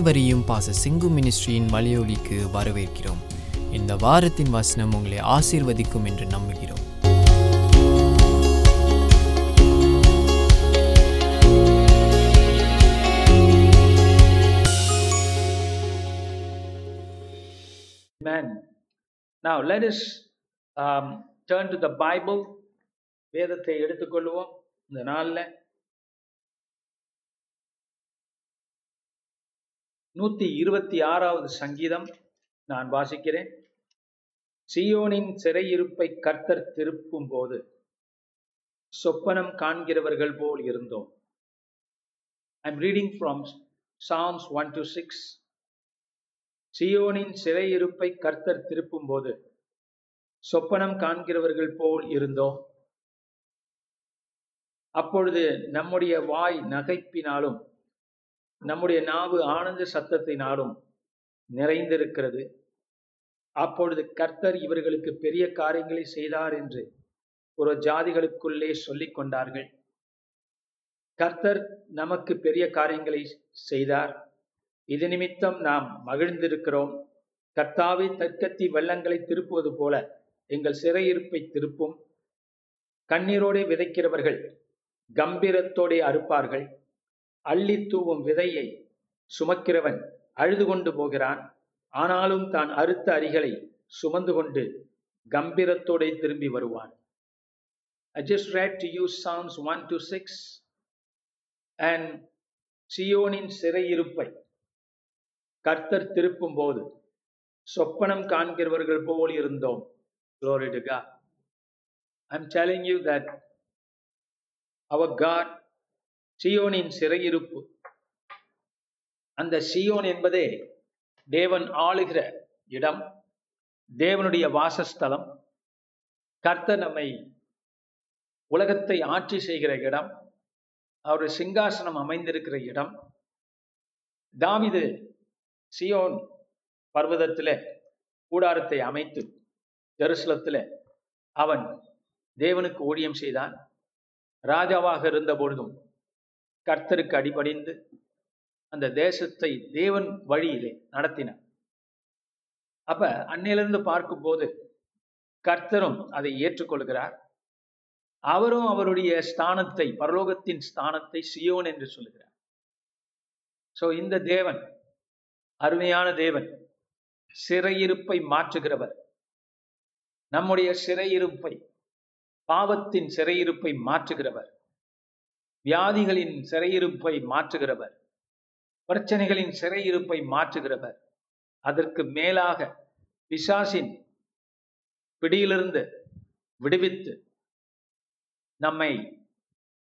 அனைவரையும் பாச சிங்கு மினிஸ்ட்ரியின் மலையொலிக்கு வரவேற்கிறோம் இந்த வாரத்தின் வசனம் உங்களை ஆசீர்வதிக்கும் என்று நம்புகிறோம் Amen. Now let us um, turn to the Bible. வேதத்தை எடுத்துக்கொள்வோம் இந்த நாளில் நூத்தி இருபத்தி ஆறாவது சங்கீதம் நான் வாசிக்கிறேன். சியோனின் சிறையிருப்பை கர்த்தர் திருப்பும் போது சொப்பனம் காண்கிறவர்கள் போல் இருந்தோம். I'm reading from Psalms one two six சியோனின் சிறையிருப்பை கர்த்தர் திருப்பும் போது சொப்பனம் காண்கிறவர்கள் போல் இருந்தோம். அப்பொழுது நம்முடைய வாய் நகைப்பினாலும் நம்முடைய நாவு ஆனந்த சத்தத்தை நாடும் நிறைந்திருக்கிறது. அப்பொழுது கர்த்தர் இவர்களுக்கு பெரிய காரியங்களை செய்தார் என்று ஒரு ஜாதிகளுக்குள்ளே சொல்லிக் கொண்டார்கள். கர்த்தர் நமக்கு பெரிய காரியங்களை செய்தார். இது நிமித்தம் நாம் மகிழ்ந்திருக்கிறோம். கர்த்தாவை தற்கத்தி வெள்ளங்களை திருப்புவது போல எங்கள் சிறையிருப்பை திருப்பும். கண்ணீரோடே விதைக்கிறவர்கள் கம்பீரத்தோடே அறுப்பார்கள். அள்ளி தூவும் விதையை சுமக்கிறவன் அழுது கொண்டு போகிறான். ஆனாலும் தான் அறுத்த அரிகளை சுமந்து கொண்டு கம்பீரத்தோடே திரும்பி வருவான். I just read to you Psalms 1 to 6 and சியோனின் சிறையிருப்பை கர்த்தர் திருப்பும் போது சொப்பனம் காண்கிறவர்கள் போல் இருந்தோம். Glory to God. I'm telling you that our God சியோனின் சிறையிருப்பு. அந்த சியோன் என்பதே தேவன் ஆளுகிற இடம் தேவனுடைய வாசஸ்தலம் கர்த்தர் நம்மை உலகத்தை ஆட்சி செய்கிற இடம் அவருடைய சிங்காசனம் அமைந்திருக்கிற இடம். தாவிது சியோன் பர்வதத்தில் கூடாரத்தை அமைத்து ஜெருசலத்தில் அவன் தேவனுக்கு ஊழியம் செய்தான். ராஜாவாக இருந்த பொழுதும் கர்த்தருக்கு அடிபடிந்து அந்த தேசத்தை தேவன் வழியிலே நடத்தினார். அப்ப அன்னையிலிருந்து பார்க்கும்போது கர்த்தரும் அதை ஏற்றுக்கொள்கிறார். அவரும் அவருடைய ஸ்தானத்தை பரலோகத்தின் ஸ்தானத்தை சியோன் என்று சொல்லுகிறார். சோ இந்த தேவன் அருமையான தேவன் சிறையிருப்பை மாற்றுகிறவர். நம்முடைய சிறையிருப்பை பாவத்தின் சிறையிருப்பை மாற்றுகிறவர். வியாதிகளின் சிறையிருப்பை மாற்றுகிறவர் பிரச்சனைகளின் சிறையிருப்பை மாற்றுகிறவர் அதற்கு மேலாக பிசாசின் பிடியிலிருந்து விடுவித்து நம்மை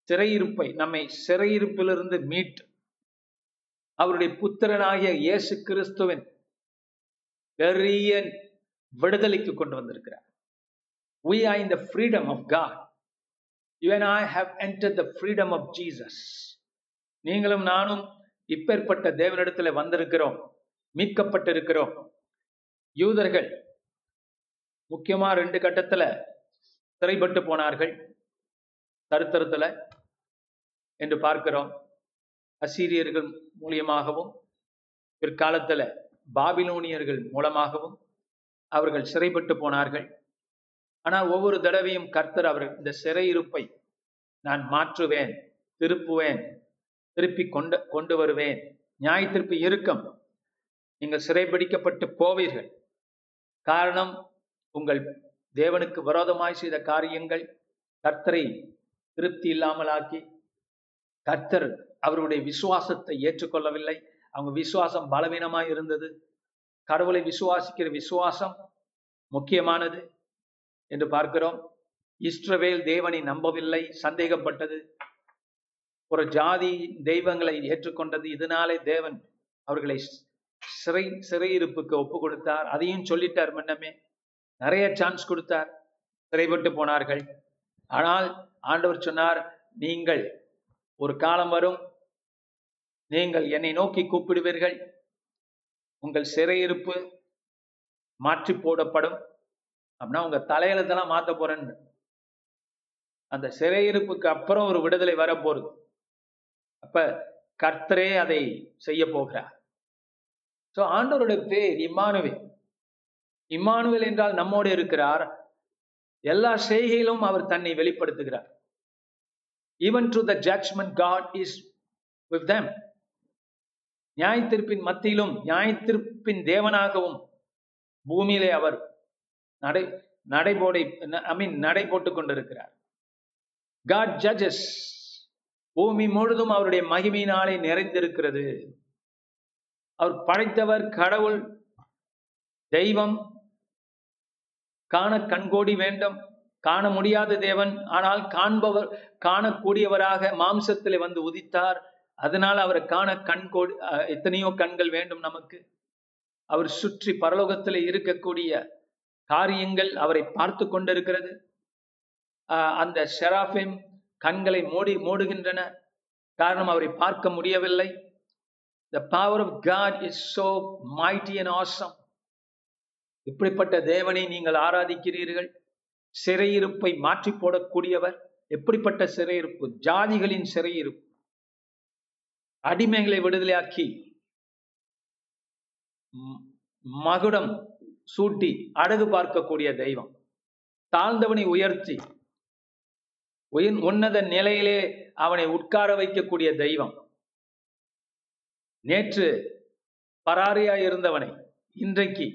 சிறையிருப்பை நம்மை சிறையிருப்பிலிருந்து மீட்டு அவருடைய புத்திரனாகிய இயேசு கிறிஸ்துவின் பெரிய விடுதலைக்கு கொண்டு வந்திருக்கிறார். We are in the freedom of God you and I have enter the freedom of Jesus நீங்களும் நானும் இப்பேற்பட்ட தேவனிடத்தில் வந்திருக்கிறோம் மீட்கப்பட்டிருக்கிறோம். யூதர்கள் முக்கியமாக ரெண்டு கட்டத்தில் சிறைப்பட்டு போனார்கள். தருத்தரத்தில் என்று பார்க்கிறோம். அசீரியர்கள் மூலியமாகவும் பிற்காலத்தில் பாபிலோனியர்கள் மூலமாகவும் அவர்கள் சிறைப்பட்டு போனார்கள். ஆனால் ஒவ்வொரு தடவையும் கர்த்தர் அவர் இந்த சிறையிருப்பை நான் மாற்றுவேன் திருப்புவேன் திருப்பி கொண்டு கொண்டு வருவேன். நியாயத்திற்கு திருப்பி இருக்கும். நீங்கள் சிறைபிடிக்கப்பட்டு போவீர்கள். காரணம் உங்கள் தேவனுக்கு விரோதமாய் செய்த காரியங்கள் கர்த்தரை திருப்தி இல்லாமலாக்கி கர்த்தர் அவருடைய விசுவாசத்தை ஏற்றுக்கொள்ளவில்லை. அவங்க விசுவாசம் பலவீனமாய் இருந்தது. கடவுளை விசுவாசிக்கிற விசுவாசம் முக்கியமானது. என்று பார்க்கிறோம். இஸ்ரவேல் தேவனை நம்பவில்லை சந்தேகப்பட்டது. ஒரு ஜாதி தெய்வங்களை ஏற்றுக்கொண்டது இதனாலே தேவன் அவர்களை சிறை சிறையிருப்புக்கு ஒப்பு கொடுத்தார் அதையும் சொல்லிட்டார் முன்னமே. நிறைய சான்ஸ் கொடுத்தார். சிறைப்பட்டு போனார்கள். ஆனால் ஆண்டவர் சொன்னார் நீங்கள் ஒரு காலம் வரும் நீங்கள் என்னை நோக்கி கூப்பிடுவீர்கள். உங்கள் சிறையிருப்பு மாற்றி போடப்படும் அப்படின்னா உங்க தலையெழுத்தெல்லாம் மாத்த போறேன்னு. அந்த சிறையிருப்புக்கு அப்புறம் ஒரு விடுதலை வரப்போகுது. அப்ப கர்த்தரே அதை செய்ய போகிறார். ஸோ ஆண்டவருடைய பேர் இம்மானுவேல். இம்மானுவேல் என்றால் நம்மோடு இருக்கிறார். எல்லா செய்கையிலும் அவர் தன்னை வெளிப்படுத்துகிறார். Even to the judgment God is with them நியாயத்திருப்பின் மத்தியிலும் நியாயத்திருப்பின் தேவனாகவும் பூமியிலே அவர் நடை நடைபோடை ஐ மீன் நடை போட்டுக் கொண்டிருக்கிறார். காட் ஜட்ஜஸ் பூமி முழுதும் அவருடைய மகிமையினாலே நிறைந்திருக்கிறது. அவர் படைத்தவர் கடவுள் தெய்வம். காண கண்கோடி வேண்டும். காண முடியாத தேவன் ஆனால் காண்பவர் காணக்கூடியவராக மாம்சத்திலே வந்து உதித்தார். அதனால் அவரை காண கண்கோடி அஹ், எத்தனையோ கண்கள் வேண்டும் நமக்கு. அவர் சுற்றி பரலோகத்தில் இருக்கக்கூடிய காரியங்கள் அவரை பார்த்து கொண்டிருக்கிறது. அந்த ஷெராஃபிம் கண்களை மூடி மூடுகின்றன. காரணம் அவரை பார்க்க முடியவில்லை. The power of God is so mighty and awesome இப்படிப்பட்ட தேவனை நீங்கள் ஆராதிக்கிறீர்கள். சிறையிருப்பை மாற்றி போடக்கூடியவர் எப்படிப்பட்ட சிறையிருப்பு? ஜாதிகளின் சிறையிருப்பு. அடிமைகளை விடுதலையாக்கி மகுடம் சூட்டி அழகு பார்க்கக்கூடிய தெய்வம். தாழ்ந்தவனை உயர்த்தி உயர் உன்னத நிலையிலே அவனை உட்கார வைக்கக்கூடிய தெய்வம். நேற்று பராரியா இருந்தவனை இன்றைக்கு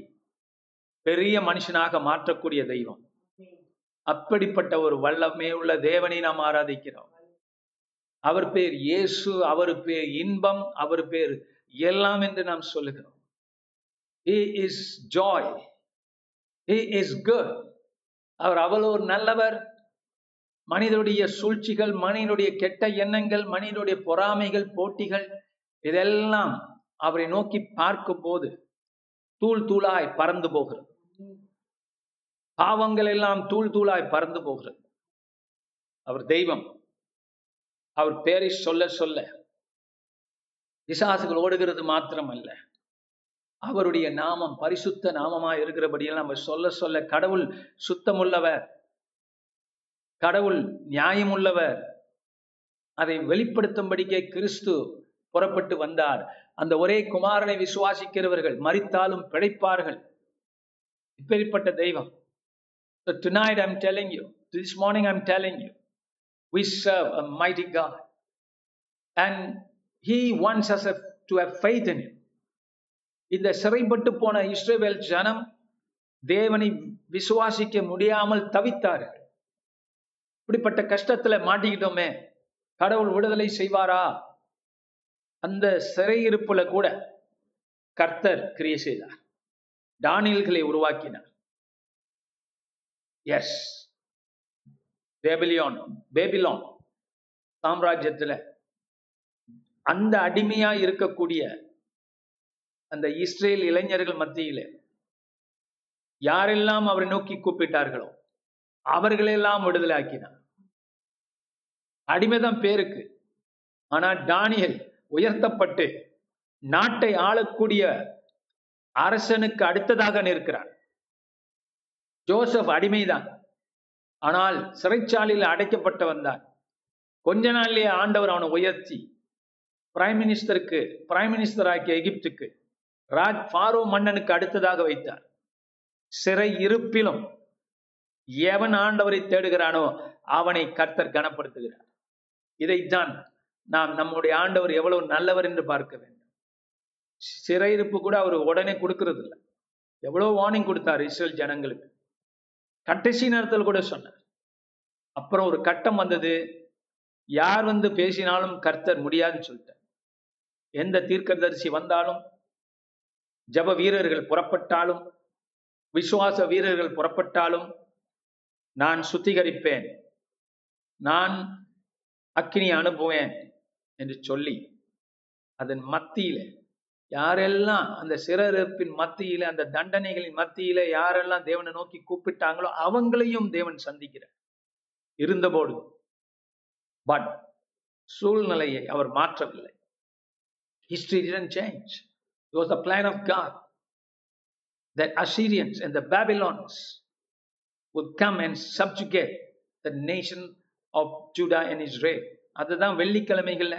பெரிய மனுஷனாக மாற்றக்கூடிய தெய்வம். அப்படிப்பட்ட ஒரு வல்லமே உள்ள தேவனை நாம் ஆராதிக்கிறோம். அவர் பேர் இயேசு அவர் பேர் இன்பம் அவர் பேர் எல்லாம் என்று நாம் சொல்லுகிறோம். He is joy he is good அவர் அவ்வளவு ஒரு நல்லவர். மனிதனுடைய சூழ்ச்சிகள் மனிதனுடைய கெட்ட எண்ணங்கள் மனிதனுடைய பொறாமைகள் போட்டிகள் இதெல்லாம் அவரை நோக்கி பார்க்கும் போது தூள் தூளாய் பறந்து போகிறது. பாவங்கள் எல்லாம் தூள் தூளாய் பறந்து போகிறது. அவர் தெய்வம். அவர் பேரை சொல்ல சொல்ல விசாசுகள் ஓடுகிறது மாத்திரம் அல்ல அவருடைய நாமம் பரிசுத்த நாமமா இருக்கிறபடியெல்லாம் நம்ம சொல்ல சொல்ல கடவுள் சுத்தமுள்ளவர் கடவுள் நியாயமுள்ளவர் அதை வெளிப்படுத்தும்படிக்கே கிறிஸ்து புறப்பட்டு வந்தார் அந்த ஒரே குமாரனை விசுவாசிக்கிறவர்கள் மறித்தாலும் பிழைப்பார்கள் இப்பேற்பட்ட தெய்வம் So tonight I'm telling you, this morning I'm telling you, we serve a mighty God. And He wants us to have faith in Him. இந்த சிறைப்பட்டு போன இஸ்ரேவேல் ஜனம் தேவனை விசுவாசிக்க முடியாமல் தவித்தார்கள். இப்படிப்பட்ட கஷ்டத்துல மாட்டிக்கிட்டோமே. கடவுள் விடுதலை செய்வாரா? அந்த சிறையிருப்புல கூட கர்த்தர் கிரியை செய்தார். டானியல்களை உருவாக்கினார். எஸ் பேபிலியோன் பேபிலான் சாம்ராஜ்யத்துல அந்த அடிமையா இருக்கக்கூடிய அந்த இஸ்ரேல் இளைஞர்கள் மத்தியில. யாரெல்லாம் அவரை நோக்கி கூப்பிட்டார்களோ அவர்களெல்லாம் விடுதலை ஆக்கினார். அடிமைதான் பேருக்கு. ஆனா டானியல் உயர்த்தப்பட்டு நாட்டை ஆளக்கூடிய அரசனுக்கு அடுத்ததாக நிற்கிறார். ஜோசப் அடிமைதான். ஆனால் சிறைச்சாலையில் அடைக்கப்பட்டவன் தான் கொஞ்ச நாள்லயே ஆண்டவர் அவனை உயர்த்தி பிரைம் மினிஸ்டருக்கு பிரைம் மினிஸ்டர் ஆக்கிய எகிப்துக்கு ராஜ் ஃபாரோ மன்னனுக்கு அடுத்ததாக வைத்தார். சிறை இருப்பிலும் எவன் ஆண்டவரை தேடுகிறானோ அவனை கர்த்தர் கனப்படுத்துகிறார். இதைத்தான் நாம் நம்முடைய ஆண்டவர் எவ்வளவு நல்லவர் என்று பார்க்க வேண்டும். சிறையிருப்பு கூட அவர் உடனே கொடுக்கறது இல்லை எவ்வளவு வார்னிங் கொடுத்தார் இஸ்ரேல் ஜனங்களுக்கு. கடைசி நேரத்தில் கூட சொன்னார். அப்புறம் ஒரு கட்டம் வந்தது. யார் வந்து பேசினாலும் கர்த்தர் முடியாதுன்னு சொல்லிட்டார். எந்த தீர்க்கதரிசி வந்தாலும் ஜப வீரர்கள் புறப்பட்டாலும் விசுவாச வீரர்கள் புறப்பட்டாலும் நான் சுத்திகரிப்பேன். நான் அக்கினி அனுப்புவேன் என்று சொல்லி அதன் மத்தியில யாரெல்லாம் அந்த சிறப்பின் மத்தியில அந்த தண்டனைகளின் மத்தியில யாரெல்லாம் தேவனை நோக்கி கூப்பிட்டாங்களோ அவங்களையும் தேவன் சந்திக்கிறார். இருந்தபோது பட் சூழ்நிலையை அவர் மாற்றவில்லை. History change it was the plan of god that assyrians and the babylons would come and subjugate the nation of judah and israel அதுதான் வெள்ளிக்கிழமைகள்ல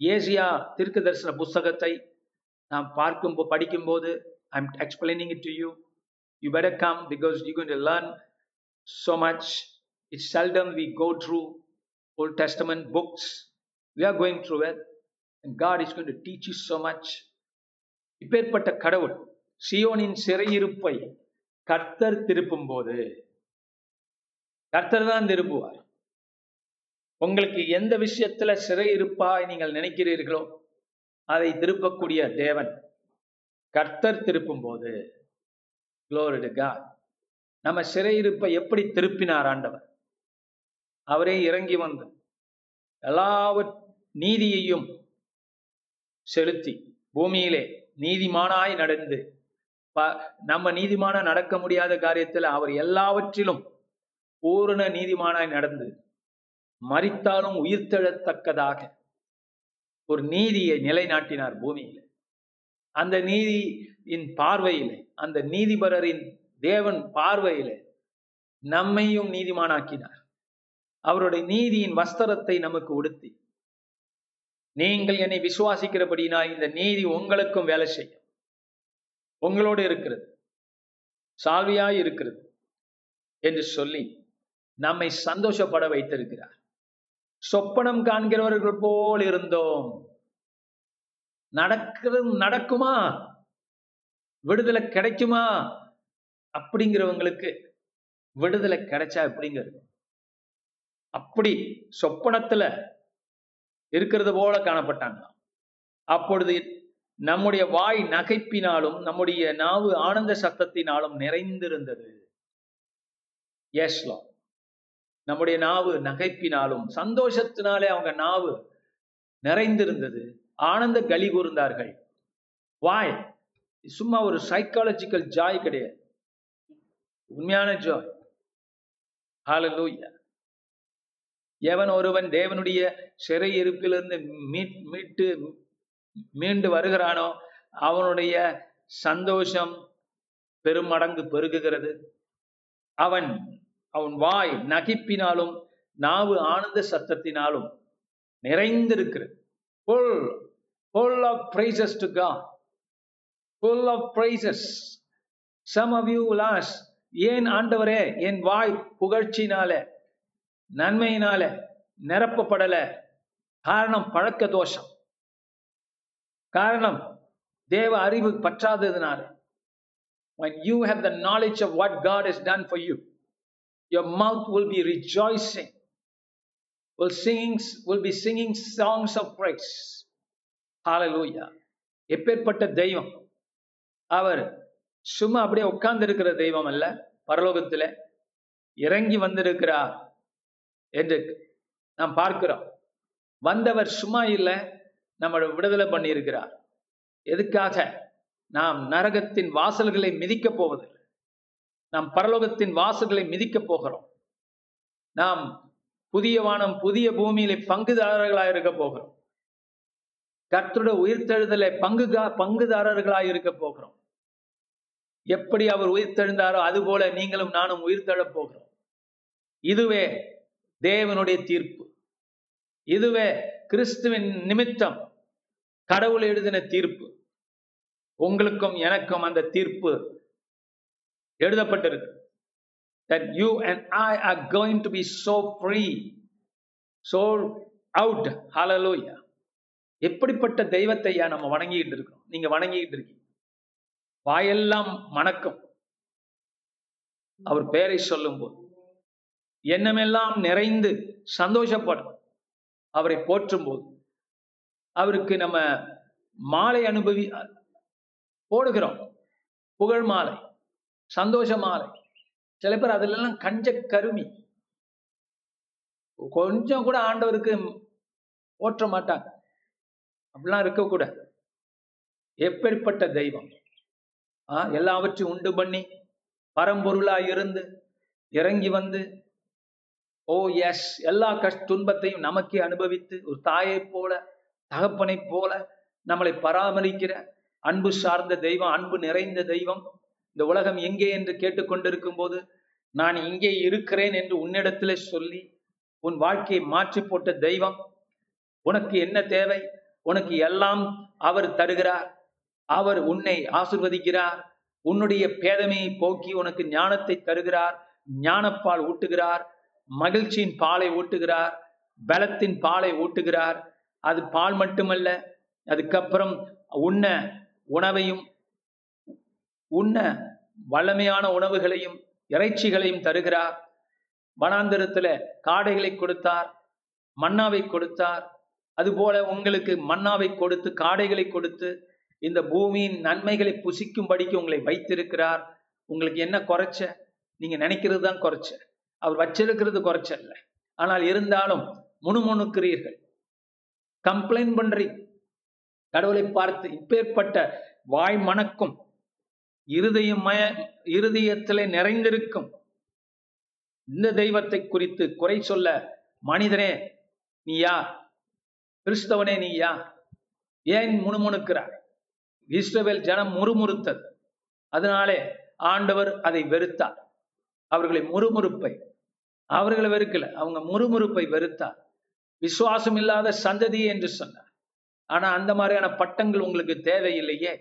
ஏசியா தீர்க்க தரிசன புஸ்தகத்தை நாம் பார்க்கும் படிக்கும்போது I'm explaining it to you you better come because you going to learn so much. It's seldom we go through Old Testament books. We are going through it. And God is going to teach you so much. இப்பேற்பட்ட கடவுள் சியோனின் சிறையிருப்பை கர்த்தர் திருப்பும் போது கர்த்தர் தான் திருப்புவார் உங்களுக்கு எந்த விஷயத்துல சிறையிருப்பாய் நீங்கள் நினைக்கிறீர்களோ அதை திருப்பக்கூடிய தேவன் கர்த்தர் திருப்பும் போது நம்ம சிறையிருப்பை எப்படி திருப்பினார் ஆண்டவர்? அவரே இறங்கி வந்து எல்லாவற் நீதியையும் செலுத்தி பூமியிலே நீதிமானாய் நடந்து நம்ம நீதிமான நடக்க முடியாத காரியத்தில் அவர் எல்லாவற்றிலும் பூரண நீதிமானாய் நடந்து மறித்தாலும் உயிர்த்தெழத்தக்கதாக ஒரு நீதியை நிலைநாட்டினார் பூமியில. அந்த நீதியின் பார்வையிலே அந்த நீதிபரரின் தேவன் பார்வையிலே நம்மையும் நீதிமானாக்கினார். அவருடைய நீதியின் வஸ்திரத்தை நமக்கு உடுத்தி நீங்கள் என்னை விசுவாசிக்கிறபடினா இந்த நீதி உங்களுக்கும் வேலை செய்யும். உங்களோடு இருக்கிறது. சால்வியாய் இருக்கிறது என்று சொல்லி நம்மை சந்தோஷப்பட வைத்திருக்கிறார். சொப்பனம் காண்கிறவர்கள் போல் இருந்தோம். நடக்கிறது நடக்குமா? விடுதலை கிடைக்குமா? அப்படிங்கிறவங்களுக்கு விடுதலை கிடைச்சா எப்படிங்கிறது அப்படி சொப்பனத்துல இருக்கிறது போல காணப்பட்டாங்களாம் அப்பொழுது நம்முடைய வாய் நகைப்பினாலும் நம்முடைய நாவு ஆனந்த சத்தத்தினாலும் நிறைந்திருந்தது. எஸ்லோ நம்முடைய நாவு நகைப்பினாலும் சந்தோஷத்தினாலே அவங்க நாவு நிறைந்திருந்தது. ஆனந்த களி கூர்ந்தார்கள். வாய் சும்மா ஒரு சைக்காலஜிக்கல் ஜாய் கிடையாது. உண்மையான ஜாய் ஹாலலூயா எவன் ஒருவன் தேவனுடைய சிறை இருப்பிலிருந்து மீட் மீட்டு மீண்டு வருகிறானோ அவனுடைய சந்தோஷம் பெருமடங்கு பெருகுகிறது. அவன் அவன் வாய் நகிப்பினாலும் நாவு ஆனந்த சத்தத்தினாலும் நிறைந்திருக்கிறது. Full full of praises to God. Full of praises. Some of you will ask ஏன் ஆண்டவரே என் வாய் புகழ்ச்சினால நன்மையினால நிரப்பப்படல காரணம் பழக்க தோஷம் காரணம் தேவ அறிவு பற்றாததுனால when you have the knowledge of what God has done for you your mouth will be rejoicing will singing will be singing songs of praise hallelujah எப்பேற்பட்ட தெய்வம் அவர் சும்மா அப்படியே உட்கார்ந்து இருக்கிற தெய்வம் அல்ல பரலோகத்துல இறங்கி வந்திருக்கிறார் என்று நாம் பார்க்கிறோம். வந்தவர் சும்மா இல்லை நம்மளை விடுதலை பண்ணியிருக்கிறார். எதுக்காக? நாம் நரகத்தின் வாசல்களை மிதிக்கப் போவதில்லை. நாம் பரலோகத்தின் வாசல்களை மிதிக்கப் போகிறோம். நாம் புதிய வானம் புதிய பூமியிலே பங்குதாரர்களாக இருக்க போகிறோம். கர்த்தருடைய உயிர்த்தெழுதலை பங்கு பங்குதாரர்களாக இருக்க போகிறோம். எப்படி அவர் உயிர்த்தெழுந்தாரோ அதுபோல நீங்களும் நானும் உயிர்த்தெழப் போகிறோம். இதுவே தேவனுடைய தீர்ப்பு. இதுவே கிறிஸ்துவின் நிமித்தம் கடவுள் எழுதின தீர்ப்பு. உங்களுக்கும் எனக்கும் அந்த தீர்ப்பு எழுதப்பட்டிருக்கு. That you and I are going to be so free so out. Hallelujah. எப்படிப்பட்ட தெய்வத்தையா நம்ம வணங்கிட்டு இருக்கோம் நீங்க வணங்கிட்டு இருக்கீங்க. வாயெல்லாம் மணக்கும். அவர் பெயரை சொல்லும் போது எண்ணமெல்லாம் நிறைந்து சந்தோஷப்படும். அவரை போற்றும் போது அவருக்கு நம்ம மாலை அனுபவி போடுகிறோம். புகழ் மாலை சந்தோஷ மாலை. சில பேர் அதுல எல்லாம் கஞ்ச கருமி. கொஞ்சம் கூட ஆண்டவருக்கு போற்ற மாட்டாங்க. அப்படிலாம் இருக்கக்கூடாது எப்படிப்பட்ட தெய்வம்? ஆஹ் எல்லாவற்றையும் உண்டு பண்ணி பரம்பொருளா இருந்து இறங்கி வந்து ஓ எஸ். எல்லா கஷ்ட துன்பத்தையும் நமக்கே அனுபவித்து ஒரு தாயை போல தகப்பனை போல நம்மளை பராமரிக்கிற அன்பு சார்ந்த தெய்வம் அன்பு நிறைந்த தெய்வம். இந்த உலகம் எங்கே என்று கேட்டுக்கொண்டிருக்கும் போது நான் இங்கே இருக்கிறேன் என்று உன்னிடத்திலே சொல்லி உன் வாழ்க்கையை மாற்றி போட்ட தெய்வம் உனக்கு என்ன தேவை? உனக்கு எல்லாம் அவர் தருகிறார். அவர் உன்னை ஆசிர்வதிக்கிறார். உன்னுடைய பேதமையை போக்கி உனக்கு ஞானத்தை தருகிறார். ஞானப்பால் ஊட்டுகிறார். மகிழ்ச்சியின் பாலை ஊட்டுகிறார் பலத்தின் பாலை ஊட்டுகிறார். அது பால் மட்டுமல்ல அதுக்கப்புறம் உண்ண உணவையும் உண்ண வல்லமையான உணவுகளையும் இறைச்சிகளையும் தருகிறார். வனாந்திரத்துல காடைகளை கொடுத்தார் மன்னாவை கொடுத்தார். அதுபோல உங்களுக்கு மன்னாவை கொடுத்து காடைகளை கொடுத்து இந்த பூமியின் நன்மைகளை புசிக்கும்படிக்கு உங்களை வைத்திருக்கிறார். உங்களுக்கு என்ன குறைச்ச? நீங்க நினைக்கிறது தான் குறைச்ச. அவர் வச்சிருக்கிறது குறைச்சல்ல. ஆனால் இருந்தாலும் முணுமுணுக்கிறீர்கள். கம்ப்ளைண்ட் பண்றீங்க கடவுளை பார்த்து இப்பேற்பட்ட வாய் மணக்கும். இருதயமய இருதயத்திலே நிறைந்திருக்கும். இந்த தெய்வத்தை குறித்து குறை சொல்ல மனிதனே நீ யார் கிறிஸ்தவனே நீ யார் ஏன் முணுமுணுக்கிறார் இஸ்ரவேல் ஜனம் முறுமுறுத்தது. அதனாலே ஆண்டவர் அதை வெறுத்தார். அவர்களை முறுமுறுப்பை அவர்களை வெறுக்கல. அவங்க முறுமுறுப்பை வெறுத்தார் விசுவாசம் இல்லாத சந்ததி என்று சொன்னார். ஆனா அந்த மாதிரியான பட்டங்கள் உங்களுக்கு தேவையில்லையே.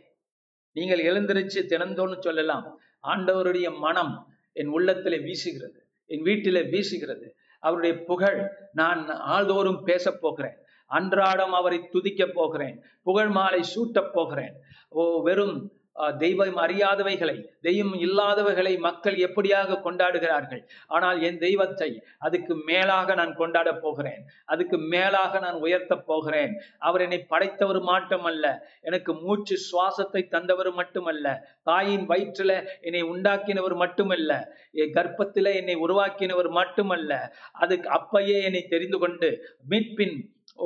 நீங்கள் எழுந்திருச்சு தினந்தோன்னு சொல்லலாம் ஆண்டவருடைய மனம் என் உள்ளத்திலே வீசுகிறது என் வீட்டிலே வீசுகிறது. அவருடைய புகழ் நான் ஆள்தோறும் பேசப் போகிறேன். அன்றாடம் அவரை துதிக்க போகிறேன் புகழ் மாலை சூட்டப் போகிறேன். ஓ வெறும் தெய்வம் அறியாதவைகளை தெய்வம் இல்லாதவைகளை மக்கள் எப்படியாக கொண்டாடுகிறார்கள்? ஆனால் என் தெய்வத்தை அதுக்கு மேலாக நான் கொண்டாட போகிறேன். அதுக்கு மேலாக நான் உயர்த்தப் போகிறேன். அவர் என்னை படைத்தவர் மட்டுமல்ல எனக்கு மூச்சு சுவாசத்தை தந்தவர் மட்டுமல்ல தாயின் வயிற்றில என்னை உண்டாக்கினவர் மட்டுமல்ல என் கர்ப்பத்தில என்னை உருவாக்கினவர் மட்டுமல்ல அதுக்கு அப்பயே என்னை தெரிந்து கொண்டு மீட்பின்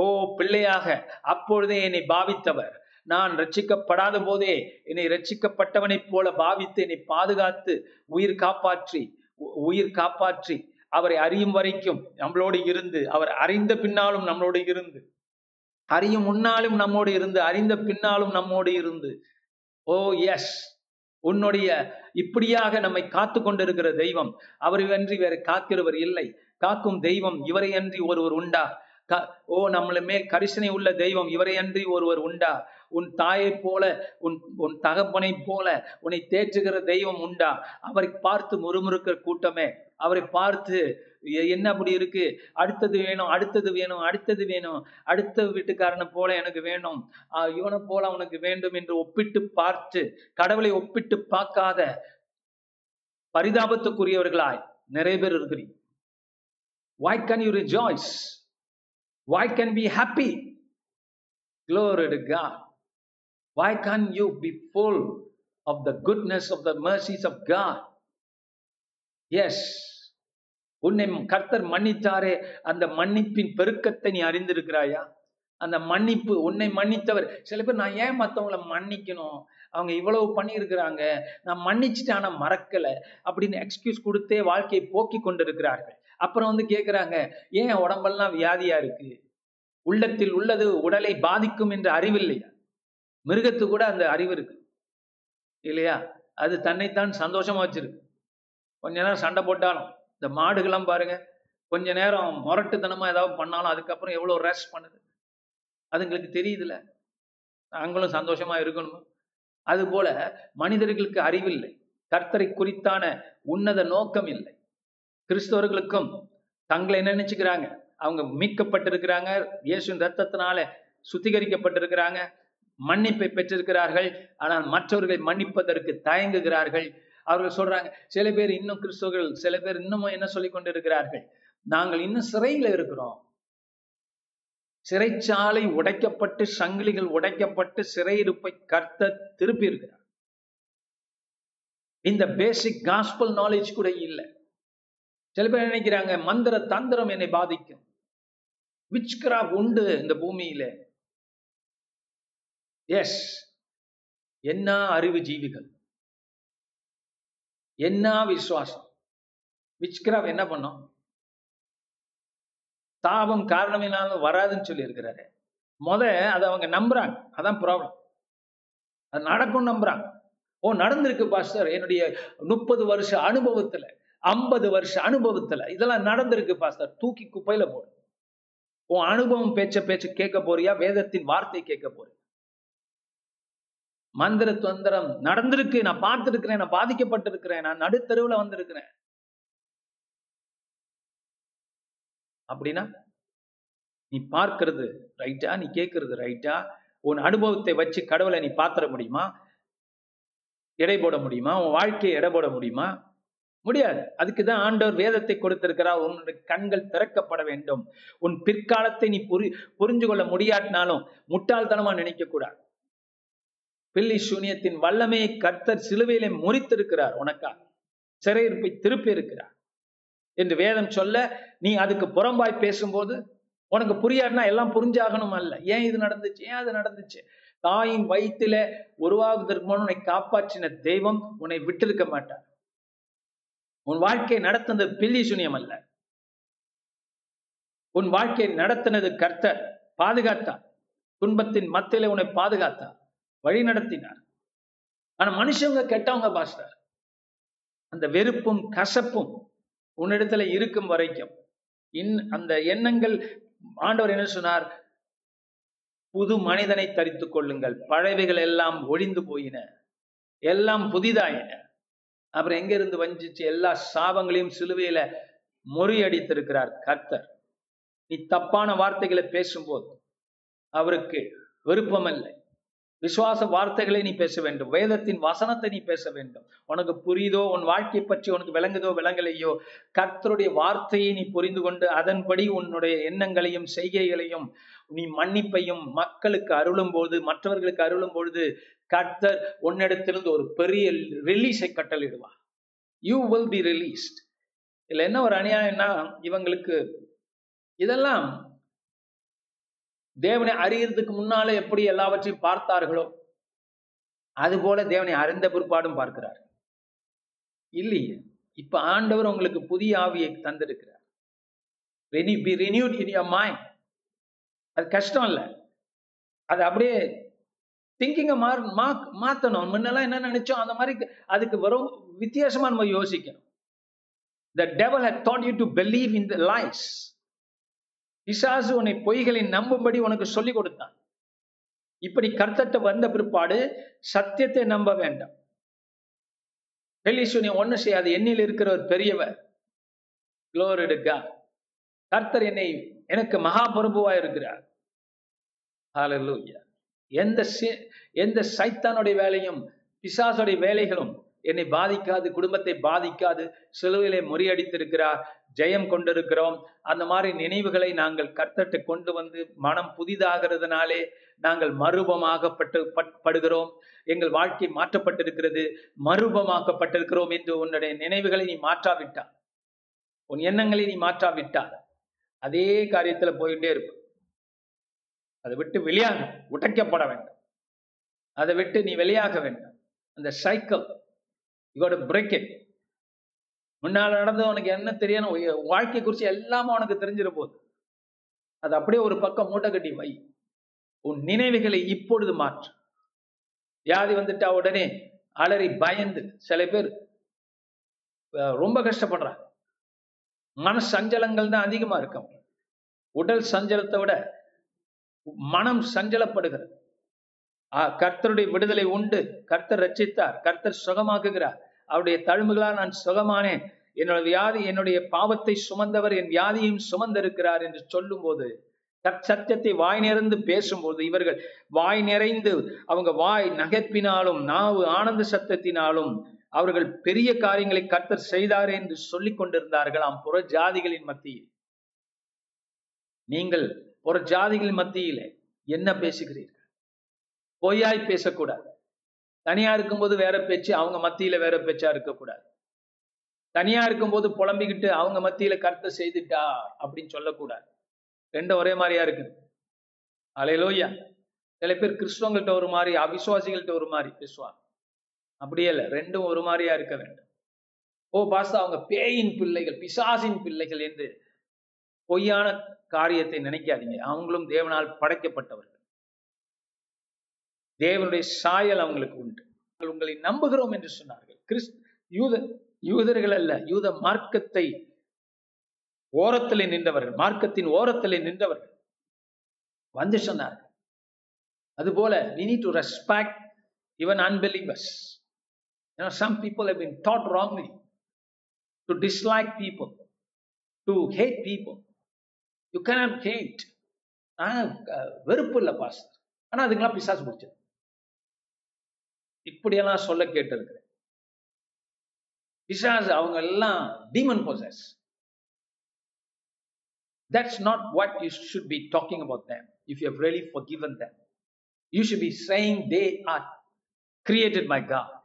ஓ பிள்ளையாக அப்பொழுதே என்னை பாவித்தவர். நான் ரட்சிக்கப்படாத போதே என்னை ரட்சிக்கப்பட்டவனைப் போல பாவித்து என்னை பாதுகாத்து உயிர் காப்பாற்றி உ- உயிர் காப்பாற்றி அவரை அறியும் வரைக்கும் நம்மளோடு இருந்து அவர் அறிந்த பின்னாலும் நம்மளோடு இருந்து அறியும் முன்னாலும் நம்மோடு இருந்து அறிந்த பின்னாலும் நம்மோடு இருந்து ஓ எஸ் உன்னுடைய இப்படியாக நம்மை காத்து கொண்டிருக்கிற தெய்வம் அவரை அன்றி வேற காக்கிறவர் இல்லை காக்கும் தெய்வம் இவரை அன்றி ஒருவர் உண்டா க- ஓ நம்மள மேல் கரிசனை உள்ள தெய்வம் இவரை அன்றி ஒருவர் உண்டா உன் தாயைப் போல உன் உன் தகப்பனைப் போல உன்னை தேற்றுகிற தெய்வம் உண்டா? அவரை பார்த்து முறுமுறுக்கிற கூட்டமே. அவரை பார்த்து என்ன அப்படி இருக்கு? அடுத்தது வேணும் அடுத்தது வேணும் அடுத்தது வேணும். அடுத்த வீட்டுக்காரனை போல எனக்கு வேணும். இவனை போல அவனுக்கு வேண்டும் என்று ஒப்பிட்டு பார்த்து கடவுளை ஒப்பிட்டு பார்க்காத பரிதாபத்துக்குரியவர்களாய் நிறைய பேர் இருக்கிறீங்க why can you rejoice? Why can we happy? Glory to god. Why can't you be full of the goodness of the mercies of god? Yes. உன்னை கர்த்தர் மன்னித்தாரே. அந்த மன்னிப்பின் பெருக்கத்தை நீ அறிந்திருக்கிறாயா? அந்த மன்னிப்பு உன்னை மன்னித்தவர். சில பேர் நான் ஏன் மத்தவங்கள மன்னிக்கணும்? அவங்க இவ்வளவு பண்ணியிருக்கிறாங்க. நான் மன்னிச்சுட்டு ஆனால் மறக்கல அப்படின்னு எக்ஸ்கியூஸ் கொடுத்தே வாழ்க்கையை போக்கி கொண்டிருக்கிறார்கள். அப்புறம் வந்து கேட்குறாங்க ஏன் உடம்பெல்லாம் வியாதியா இருக்கு? உள்ளத்தில் உள்ளது உடலை பாதிக்கும் என்று அறிவில்லையா? மிருகத்து கூட அந்த அறிவு இருக்கு. இல்லையா? அது தன்னைத்தான் சந்தோஷமா வச்சிருக்கு. கொஞ்ச நேரம் சண்டை போட்டாலும் இந்த மாடுகள்லாம் பாருங்க கொஞ்ச நேரம் முரட்டுத்தனமா ஏதாவது பண்ணாலும் அதுக்கப்புறம் எவ்வளோ ரெஸ்ட் பண்ணுது? அதுங்களுக்கு தெரியுதுல்ல. நாங்களும் சந்தோஷமா இருக்கணும்? அதுபோல மனிதர்களுக்கு அறிவில்லை. கர்த்தரை குறித்தான உன்னத நோக்கம் இல்லை. கிறிஸ்தவர்களுக்கும் தங்களை என்ன நினைச்சுக்கிறாங்க? அவங்க மீட்கப்பட்டிருக்கிறாங்க. இயேசுவின் ரத்தத்தினால சுத்திகரிக்கப்பட்டிருக்கிறாங்க. மன்னிப்பை பெற்றிருக்கிறார்கள். ஆனால் மற்றவர்களை மன்னிப்பதற்கு தயங்குகிறார்கள். அவர்கள் சொல்றாங்க சில பேர் இன்னும் கிறிஸ்தவர்கள் சில பேர் இன்னமும் என்ன சொல்லிக் கொண்டிருக்கிறார்கள்? நாங்கள் இன்னும் சிறையில இருக்கிறோம். சிறைச்சாலை உடைக்கப்பட்டு சங்கிலிகள் உடைக்கப்பட்டு சிறையிருப்பை கர்த்த திருப்பி இருக்கிறார். இந்த பேசிக் காஸ்பல் நாலேஜ் கூட இல்லை. சில பேர் நினைக்கிறாங்க மந்திர தந்திரம் என்னை பாதிக்கும். விச்கிராப் உண்டு இந்த பூமியில. எஸ் என்ன அறிவு ஜீவிகள்? என்ன விசுவாசம்? விச்கிராவ் என்ன பண்ணோம்? தாபம் காரணம் இல்லாம வராதுன்னு சொல்லி இருக்கிறாரு முத அதை அவங்க நம்புறாங்க. அதான் ப்ராப்ளம் அது நடக்கும் நம்புறாங்க. ஓ நடந்திருக்கு பாஸ்டர் என்னுடைய முப்பது வருஷ அனுபவத்துல ஐம்பது வருஷ அனுபவத்துல இதெல்லாம் நடந்திருக்கு பாஸ்டர் தூக்கி குப்பையில போடு. உன் அனுபவம் பேச்ச பேச்சு கேட்க போறியா? வேதத்தின் வார்த்தை கேட்க போறியா? மந்திர தந்திரம் நடந்திருக்கு நான் பார்த்திருக்கிறேன் நான் பாதிக்கப்பட்டிருக்கிறேன் நான் நடுத்தருவுல வந்திருக்கிறேன். அப்படின்னா நீ பார்க்கறது ரைட்டா நீ கேட்கறது ரைட்டா உன் அனுபவத்தை வச்சு கடவுளை நீ பாத்திர முடியுமா? எடை போட முடியுமா? உன் வாழ்க்கையை எடை போட முடியுமா? முடியாது. அதுக்குதான் ஆண்டவர் வேதத்தை கொடுத்திருக்கிறார். உன்னுடைய கண்கள் திறக்கப்பட வேண்டும். உன் பிற்காலத்தை நீ புரி புரிஞ்சு கொள்ள முடியாட்டினாலும் முட்டாள்தனமா நினைக்க கூடாது பில்லி சூனியத்தின் வல்லமையை கர்த்தர் சிலுவையிலே முறித்திருக்கிறார் உனக்கா சிறையிருப்பை திருப்பி இருக்கிறார் என்று வேதம் சொல்ல நீ அதுக்கு புறம்பாய் பேசும்போது உனக்கு புரியாதுன்னா எல்லாம் புரிஞ்சாகணும் அல்ல. ஏன் இது நடந்துச்சு? ஏன் அது நடந்துச்சு? தாயின் வயிற்றில உருவாகுவதற்கு முன் உன்னை காப்பாற்றின தெய்வம் உன்னை விட்டிருக்க மாட்டார். உன் வாழ்க்கையை நடத்தினது பில்லி சுனியம் அல்ல. உன் வாழ்க்கையை நடத்தினது கர்த்தர் பாதுகாத்தார். துன்பத்தின் மத்தியில உன்னை பாதுகாத்தார். வழி நடத்தினார் ஆனா மனுஷங்க கெட்டவங்க பாஸ்டர். அந்த வெறுப்பும் கசப்பும் உன்னிடத்துல இருக்கும் வரைக்கும் இன் அந்த எண்ணங்கள் ஆண்டவர் என்ன சொன்னார்? புது மனிதனை தரித்துக் கொள்ளுங்கள். பழைவைகள் எல்லாம் ஒழிந்து போயின. எல்லாம் புதிதாயின. அப்புறம் எங்க இருந்து வஞ்சிச்சு? எல்லா சாபங்களையும் சிலுவையில முறியடித்திருக்கிறார் கர்த்தர். நீ தப்பான வார்த்தைகளை பேசும்போது அவருக்கு விருப்பம் இல்லை விசுவாச வார்த்தைகளை நீ பேச வேண்டும். வேதத்தின் வசனத்தை நீ பேச வேண்டும். உனக்கு புரியுதோ உன் வாழ்க்கை பற்றி உனக்கு விளங்குதோ விளங்கலையோ கர்த்தருடைய வார்த்தையை நீ புரிந்து கொண்டு அதன்படி உன்னுடைய எண்ணங்களையும் செய்கைகளையும் நீ மன்னிப்பையும் மக்களுக்கு அருளும் பொழுது மற்றவர்களுக்கு அருளும் பொழுது கர்த்தர் உன்னிடத்திலிருந்து ஒரு பெரிய ரிலீஸை கட்டளிடுவார் யூ வில் பி ரிலீஸ்ட் இதுல என்ன ஒரு அநியாயம்னா இவங்களுக்கு இதெல்லாம் தேவனை அறியறதுக்கு முன்னால எப்படி எல்லாவற்றையும் பார்த்தார்களோ அதுபோல தேவனை அறிந்த பிற்பாடும் பார்க்கிறார். இல்லையே? இப்ப ஆண்டவர் உங்களுக்கு புதிய ஆவியை தந்திருக்கிறார். Be renewed in your mind அது கஷ்டம் இல்லை. அது அப்படியே திங்கிங்கை மா மாத்தணும். முன்னெல்லாம் என்ன நினைச்சோம் அந்த மாதிரி அதுக்கு வரும் வித்தியாசமா நம்ம யோசிக்கணும். The devil had taught you to believe in the life பிசாசு உன்னை பொய்களை நம்பும்படி உனக்கு சொல்லி கொடுத்தான். இப்படி கர்த்தட்ட வந்த பிற்பாடு சத்தியத்தை நம்ப வேண்டாம். பெலிசுனி ஒண்ணு செய்யாது. எண்ணில் இருக்கிற ஒரு பெரியவர் குளோரிடுக்கா கர்த்தர் என்னை எனக்கு மகாபிரபுவா இருக்கிறார். ஹalleluya எந்த எந்த சைத்தானுடைய வேலையும் பிசாசுடைய வேலைகளும் என்னை பாதிக்காது குடும்பத்தை பாதிக்காது சிலுவையிலே முறியடித்திருக்கிறார் ஜெயம் கொண்டிருக்கிறோம். அந்த மாதிரி நினைவுகளை நாங்கள் கர்த்தட்டு கொண்டு வந்து மனம் புதிதாகிறதுனாலே நாங்கள் மறுபமாகப்பட்டு படுகிறோம். எங்கள் வாழ்க்கை மாற்றப்பட்டிருக்கிறது மறுபமாக்கப்பட்டிருக்கிறோம் என்று உன்னுடைய நினைவுகளை நீ மாற்றாவிட்டால் உன் எண்ணங்களை நீ மாற்றாவிட்டால் அதே காரியத்துல போயிட்டே இருப்ப. அதை விட்டு வெளியாக உடைக்கப்பட வேண்டும். அதை விட்டு நீ வெளியாக வேண்டும். அந்த சைக்கிள் யோட பிரேக் இட் முன்னால் நடந்தது உனக்கு என்ன தெரியணும் வாழ்க்கை குறித்து எல்லாமே உனக்கு தெரிஞ்சிட போகுது அது அப்படியே ஒரு பக்கம் மூட்டை கட்டி வை. உன் நினைவுகளை இப்பொழுது மாற்று. வியாதி வந்துட்டா உடனே அலறி பயந்து சில பேர் ரொம்ப கஷ்டப்படுறாங்க. மன சஞ்சலங்கள் தான் அதிகமா இருக்கும் உடல் சஞ்சலத்தை விட மனம் சஞ்சலப்படுகிறது. கர்த்தருடைய விடுதலை உண்டு. கர்த்தர் ரச்சித்தார் கர்த்தர் சுகமாக்குகிறார். அவருடைய தழும்புகளால் நான் சுகமானேன் என்னோட வியாதி என்னுடைய பாவத்தை சுமந்தவர் என் வியாதியையும் சுமந்திருக்கிறார் என்று சொல்லும் போது சத்தியத்தை வாய் நிறைந்து பேசும்போது இவர்கள் வாய் நிறைந்து அவங்க வாய் நகைப்பினாலும் நாவு ஆனந்த சத்தத்தினாலும் அவர்கள் பெரிய காரியங்களை கர்த்தர் செய்தார் என்று சொல்லிக் கொண்டிருந்தார்களாம் புற ஜாதிகளின் மத்தியில். நீங்கள் புற ஜாதிகளின் மத்தியிலே என்ன பேசுகிறீர்கள்? பொய்யாய் பேசக்கூடாது. தனியா இருக்கும்போது வேற பேச்சு அவங்க மத்தியில வேற பேச்சா இருக்கக்கூடாது. தனியா இருக்கும்போது புலம்பிக்கிட்டு அவங்க மத்தியில கருத்தை செய்துட்டா அப்படின்னு சொல்லக்கூடாது. ரெண்டும் ஒரே மாதிரியா இருக்கு அலையிலோயா சில பேர் கிறிஸ்துவங்கள்ட்ட ஒரு மாதிரி அவிசுவாசிகள்கிட்ட ஒரு மாதிரி பேசுவாங்க. அப்படியே இல்லை ரெண்டும் ஒரு மாதிரியா இருக்க வேண்டும். ஓ பாஸ்தா அவங்க பேயின் பிள்ளைகள் பிசாசின் பிள்ளைகள் என்று பொய்யான காரியத்தை நினைக்காதீங்க. அவங்களும் தேவனால் படைக்கப்பட்டவர்கள். தேவனுடைய சாயல் அவங்களுக்கு உண்டு. உங்களை நம்புகிறோம் என்று சொன்னார்கள். கிறிஸ் யூத யூதர்கள் அல்ல யூத மார்க்கத்தை ஓரத்தில் நின்றவர்கள் மார்க்கத்தின் ஓரத்திலே நின்றவர்கள். வந்து சொன்னார்கள். அதுபோல we need to respect even unbelievers You know, some people have been taught wrongly to dislike people, to hate people. You cannot hate. வெறுப்பு இல்லை பாஸ்டர் ஆனா அதுக்கெல்லாம் பிசாசு பிடிச்சது இப்படியெல்லாம் சொல்ல கேட்டிருக்கிறேன். பிசாஸ் அவங்க எல்லாம் demon possess that's not what you should be talking about them if you have really forgiven them you should be saying they are created by God.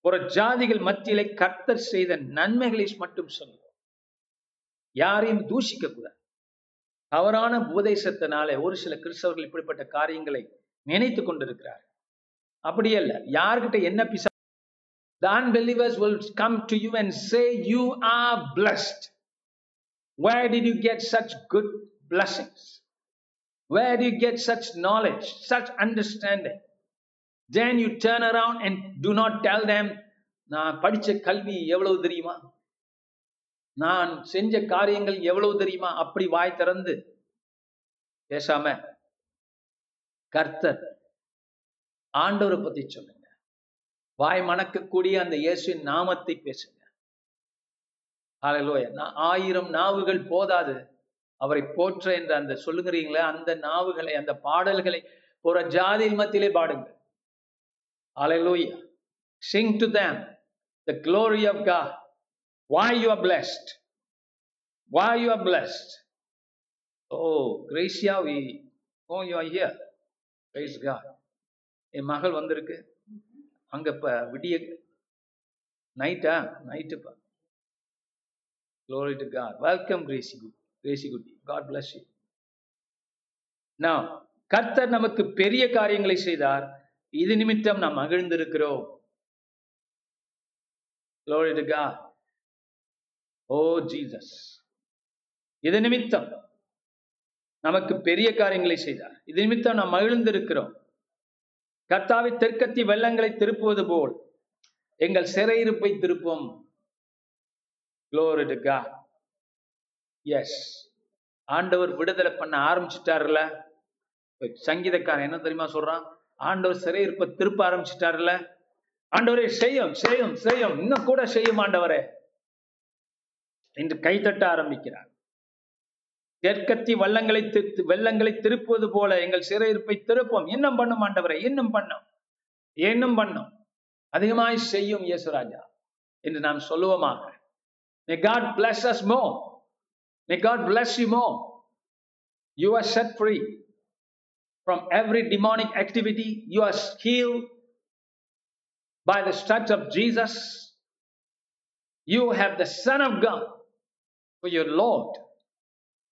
ஒரு ஜாதிகள் மத்தியிலே கர்த்தர் செய்த நன்மைகளை மட்டும் சொல்லுவோம். யாரையும் தூஷிக்க கூடாது. தவறான உபதேசத்தினாலே ஒரு சில கிறிஸ்தவர்கள் இப்படிப்பட்ட காரியங்களை நினைத்து கொண்டிருக்கிறார் அப்படி அல்ல யார்கிட்ட என்ன பிசா The unbelievers will come to you and say, You are blessed. Where did you get such good blessings? Where do you get such knowledge, such understanding? Then you turn around and do not tell them, நான் படிச்ச கல்வி எவ்வளவு தெரியுமா நான் செஞ்ச காரியங்கள் எவ்வளவு தெரியுமா அப்படி வாய் திறந்து பேசாம கர்த்தர் ஆண்டவரை பத்தி சொல்லுங்க. வாய் மணக்கக்கூடிய அந்த இயேசுவின் நாமத்தை பேசுங்க. ஹalleluya ஆயிரம் நாவுகள் போதாது. அவரை போற்ற என்ற அந்த சொல்லுகிறீங்களே அந்த நாவுகளை அந்த பாடல்களை ஒரு ஜாதியில் மத்தியிலே பாடுங்க hallelujah sing to them the glory of god. Why you are blessed why you are blessed oh Gracia we oh you are here praise God என் மகள் வந்திருக்கு. அங்க இப்ப விடிய நைட்டா நைட்டுப்பா Glory to welcome Gracie Gracie. Gracie குட்டி God bless you. நான் கர்த்தர் நமக்கு பெரிய காரியங்களை செய்தார். இது நிமித்தம் நாம் மகிழ்ந்திருக்கிறோம். Glory to oh, இது நிமித்தம் நமக்கு பெரிய காரியங்களை செய்தார். இது நிமித்தம் நாம் மகிழ்ந்திருக்கிறோம். கர்த்தாவை தெற்கத்தி வெள்ளங்களை திருப்புவது போல் எங்கள் சிறையிருப்பை திருப்பும். Glory எஸ் ஆண்டவர் விடுதலை பண்ண ஆரம்பிச்சிட்டாருல சங்கீதக்காரன் என்ன தெரியுமா சொல்றான்? ஆண்டவர் சிறையிருப்ப திருப்ப ஆரம்பிச்சிட்டாருல ஆண்டவரே செய்யும் செய்யும் செய்யும். இன்னும் கூட செய்யும் ஆண்டவரே. என்று கைத்தட்ட ஆரம்பிக்கிறார். தெற்கத்தி வள்ளங்களை திரு- வெள்ளங்களை திருப்புவது போல எங்கள் சிறையிருப்பை திருப்போம் இன்னும் பண்ணும் ஆண்டவரே இன்னும் பண்ணும் இன்னும் பண்ணும் அதிகமாய் செய்யும் இயேசுராஜா என்று நாம் சொல்லுவோமாக May God bless us more. May God bless you more. You are set free from every demonic activity. You are healed by the stripes of Jesus. You have the Son of God for your Lord.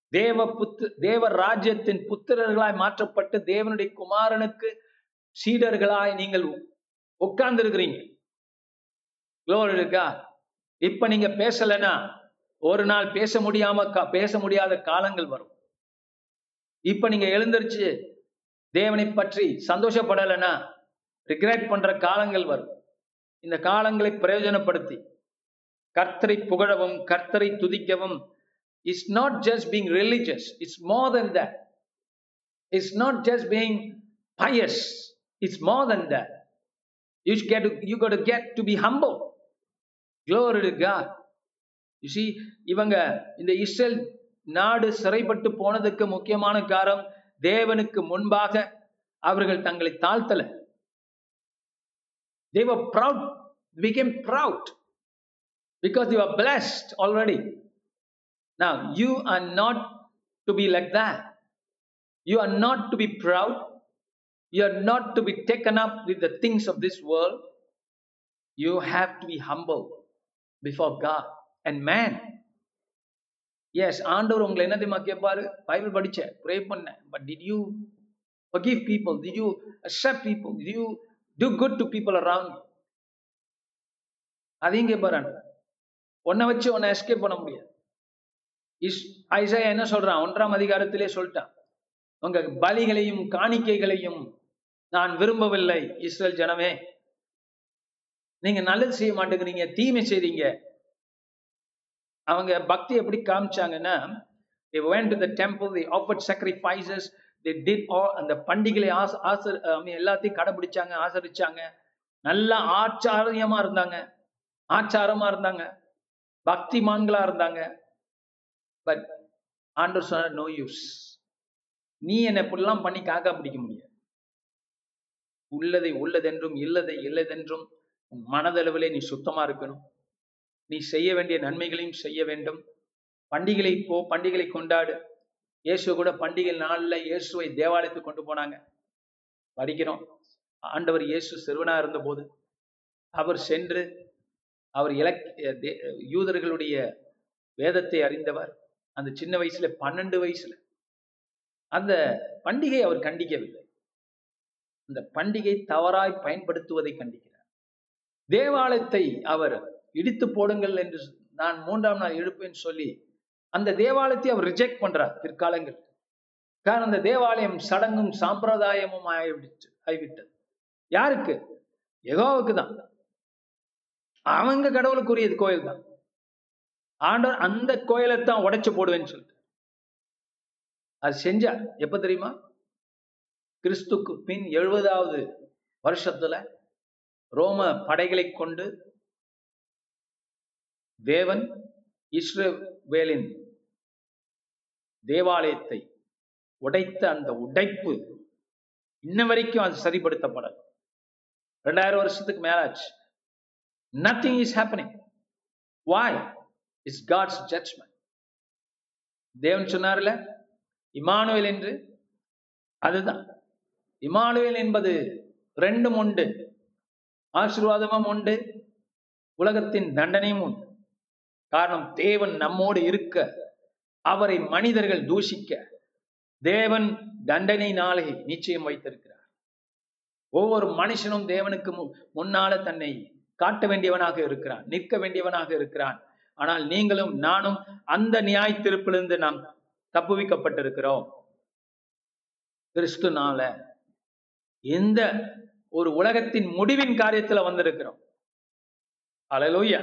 தேவ புத்து தேவ ராஜ்யத்தின் புத்திரர்களாய் மாற்றப்பட்டு தேவனுடைய குமாரனுக்கு சீடர்களாய் நீங்கள் உட்கார்ந்துருக்கிறீங்க. இருக்கா இப்ப நீங்க பேசலைன்னா ஒரு நாள் பேச முடியாம கா- பேச முடியாத காலங்கள் வரும். இப்ப நீங்க எழுந்திருச்சு தேவனை பற்றி சந்தோஷப்படலைன்னா ரிக்ரெட் பண்ற காலங்கள் வரும். இந்த காலங்களை பிரயோஜனப்படுத்தி கர்த்தரை புகழவும் கர்த்தரை துதிக்கவும் it's not just being religious it's more than that it's not just being pious. It's more than that you get you got to get to be humble. Glory to God. You see, இவங்க இந்த Israel நாடு சிறைப்பட்டு போனதுக்கு முக்கியமான காரணம் தேவனுக்கு முன்பாக அவர்கள் தங்களை தாழ்த்தல. தேவ proud became proud because you are blessed already now you are not to be like that you are not to be proud you are not to be taken up with the things of this world you have to be humble before God and man. Yes ஆண்டவர் உங்களை என்ன தெரியுமா கேட்பாரு Bible படிச்சேன் pray பண்ணேன் but did you forgive people did you accept people did you do good to people around you அதையும் கேட்பாரு ஆண்டவர் உன்னை வச்சு உன்னை எஸ்கேப் பண்ண முடியாது இஸ் ஐசாயா என்ன சொல்றான்? ஒன்றாம் அதிகாரத்திலே சொல்லிட்டான். உங்க பலிகளையும் காணிக்கைகளையும் நான் விரும்பவில்லை இஸ்ரேல் ஜனமே. நீங்க நல்லது செய்ய மாட்டேங்கிறீங்க தீமை செய்றீங்க. அவங்க பக்தி எப்படி காமிச்சாங்கன்னா they went to the temple they offered sacrifices they did all அந்த பண்டிகைகளை ஆச எல்லாத்தையும் கடைபிடிச்சாங்க ஆசரிச்சாங்க. நல்ல ஆச்சாரியமா இருந்தாங்க. ஆச்சாரமா இருந்தாங்க. பக்திமான்களா இருந்தாங்க. பட் ஆண்டவர் சொன்னார் நோ யூஸ் நீ என்னை இப்படிலாம் பண்ணி காக்கா பிடிக்க முடியாது. உள்ளதை உள்ளதென்றும் இல்லதை இல்லதென்றும் உன் மனதளவிலே நீ சுத்தமா இருக்கணும். நீ செய்ய வேண்டிய நன்மைகளையும் செய்ய வேண்டும். பண்டிகளை போ பண்டிகளை கொண்டாடு. இயேசு கூட பண்டிகை நாளில் இயேசுவை தேவாலயத்துக்கு கொண்டு போனாங்க. படிக்கிறோம் ஆண்டவர் இயேசு சிறுவனா இருந்தபோது அவர் சென்று அவர் இலக் யூதர்களுடைய வேதத்தை அறிந்தவர். அந்த சின்ன வயசுல பன்னெண்டு வயசுல. அந்த பண்டிகை அவர் கண்டிக்கவில்லை. அந்த பண்டிகை தவறாய் பயன்படுத்துவதை கண்டிக்கிறார். தேவாலயத்தை அவர் இடித்து போடுங்கள் என்று நான் மூன்றாம் நாள் எழுப்பேன்னு சொல்லி அந்த தேவாலயத்தை அவர் ரிஜெக்ட் பண்றார் பிற்காலங்கள் காரணம் அந்த தேவாலயம் சடங்கும் சாம்பிரதாயமும் ஆகிவிட்டு ஆகிவிட்டது யாருக்கு? எகோவுக்கு தான். அவங்க கடவுளுக்குரியது கோயில் தான் ஆண்டவர் அந்த கோயிலை தான் உடைச்சு போடுவேன்னு சொல்லிட்டு. அது செஞ்சார் எப்ப தெரியுமா? கிறிஸ்துக்கு பின் எழுபதாவது வருஷத்துல ரோம படைகளை கொண்டு தேவன் இஸ்ரவேலின் தேவாலயத்தை உடைத்த அந்த உடைப்பு இன்ன வரைக்கும் அது சரிப்படுத்தப்படல. ரெண்டாயிரம் வருஷத்துக்கு மேலாச்சு. Nothing is happening why is God's judgment தேவன் சொன்னார்ல இமானுவேல் என்று? அதுதான். இமானுவேல் என்பது ரெண்டும் உண்டு. ஆசீர்வாதமும் உண்டு. உலகத்தின் தண்டனையும் உண்டு. காரணம் தேவன் நம்மோடு இருக்க அவரை மனிதர்கள் தூஷிக்க தேவன் தண்டனை நாளை நிச்சயம் வைத்திருக்கிறார். ஒவ்வொரு மனுஷனும் தேவனுக்கு முன்னால தன்னை காட்ட வேண்டியவனாக இருக்கிறான் நிற்க வேண்டியவனாக இருக்கிறான். ஆனால் நீங்களும் நானும் அந்த நியாய தீர்ப்பிலிருந்து நாம் தப்புவிக்கப்பட்டிருக்கிறோம். கிறிஸ்துனால இந்த ஒரு உலகத்தின் முடிவின் காரியத்துல வந்திருக்கிறோம். அலலூயா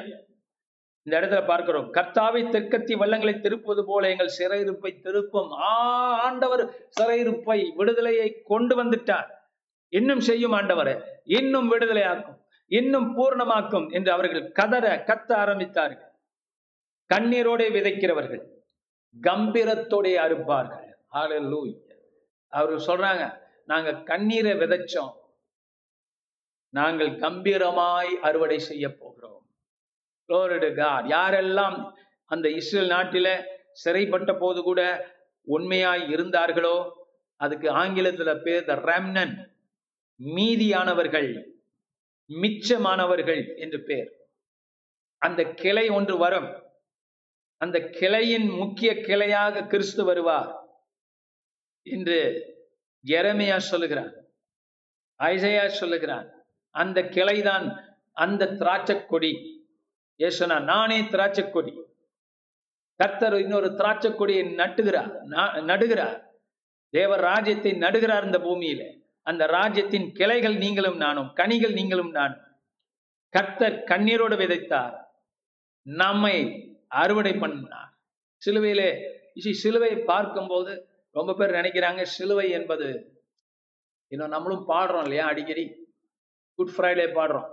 இந்த இடத்துல பார்க்கிறோம். கர்த்தாவை தெற்கத்தி வள்ளங்களை திருப்புவது போல எங்கள் சிறையிருப்பை திருப்பும். ஆ ஆண்டவர் சிறையிருப்பை விடுதலையை கொண்டு வந்துட்டார். இன்னும் செய்யும் ஆண்டவர் இன்னும் விடுதலையாக்கும் இன்னும் பூர்ணமாக்கும் என்று அவர்கள் கதற கத்த ஆரம்பித்தார்கள். கண்ணீரோட விதைக்கிறவர்கள் கம்பீரத்தோടെ அறுப்பார்கள். ஹalleluya அவர்கள் சொல்றாங்க நாங்க கண்ணீரை விதைச்சோம். நாங்கள் கம்பீரமாய் அறுவடை செய்ய போகிறோம். Glory யாரெல்லாம் அந்த இஸ்ரேல் நாட்டில சிறைப்பட்ட போது கூட உண்மையாய் இருந்தார்களோ அதுக்கு ஆங்கிலத்துல பேர் த ரெம்னன் மீதியானவர்கள் மிச்சமானவர்கள் என்று பேர். அந்த கிளை ஒன்று வரும். அந்த கிளையின் முக்கிய கிளையாக கிறிஸ்து வருவார் என்று எரமையா சொல்லுகிறான் ஐசையா சொல்லுகிறான் அந்த கிளைதான் அந்த திராட்சை கொடி ஏசுனா நானே திராட்சை கொடி கர்த்தர் இன்னொரு திராட்சை கொடியை நட்டுகிறார் நடுகிறார். தேவர் ராஜ்யத்தை நடுகிறார் இந்த பூமியில. அந்த ராஜ்யத்தின் கிளைகள் நீங்களும் நானும் கனிகள் நீங்களும் நானும். கர்த்தர் கண்ணீரோடு விதைத்தார். நம்மை அறுவடை பண்ணார். சிலுவையிலே சிலுவையை பார்க்கும்போது ரொம்ப பேர் நினைக்கிறாங்க சிலுவை என்பது இன்னும் நம்மளும் பாடுறோம் இல்லையா அடிக்கடி? குட் ஃப்ரைடே பாடுறோம்.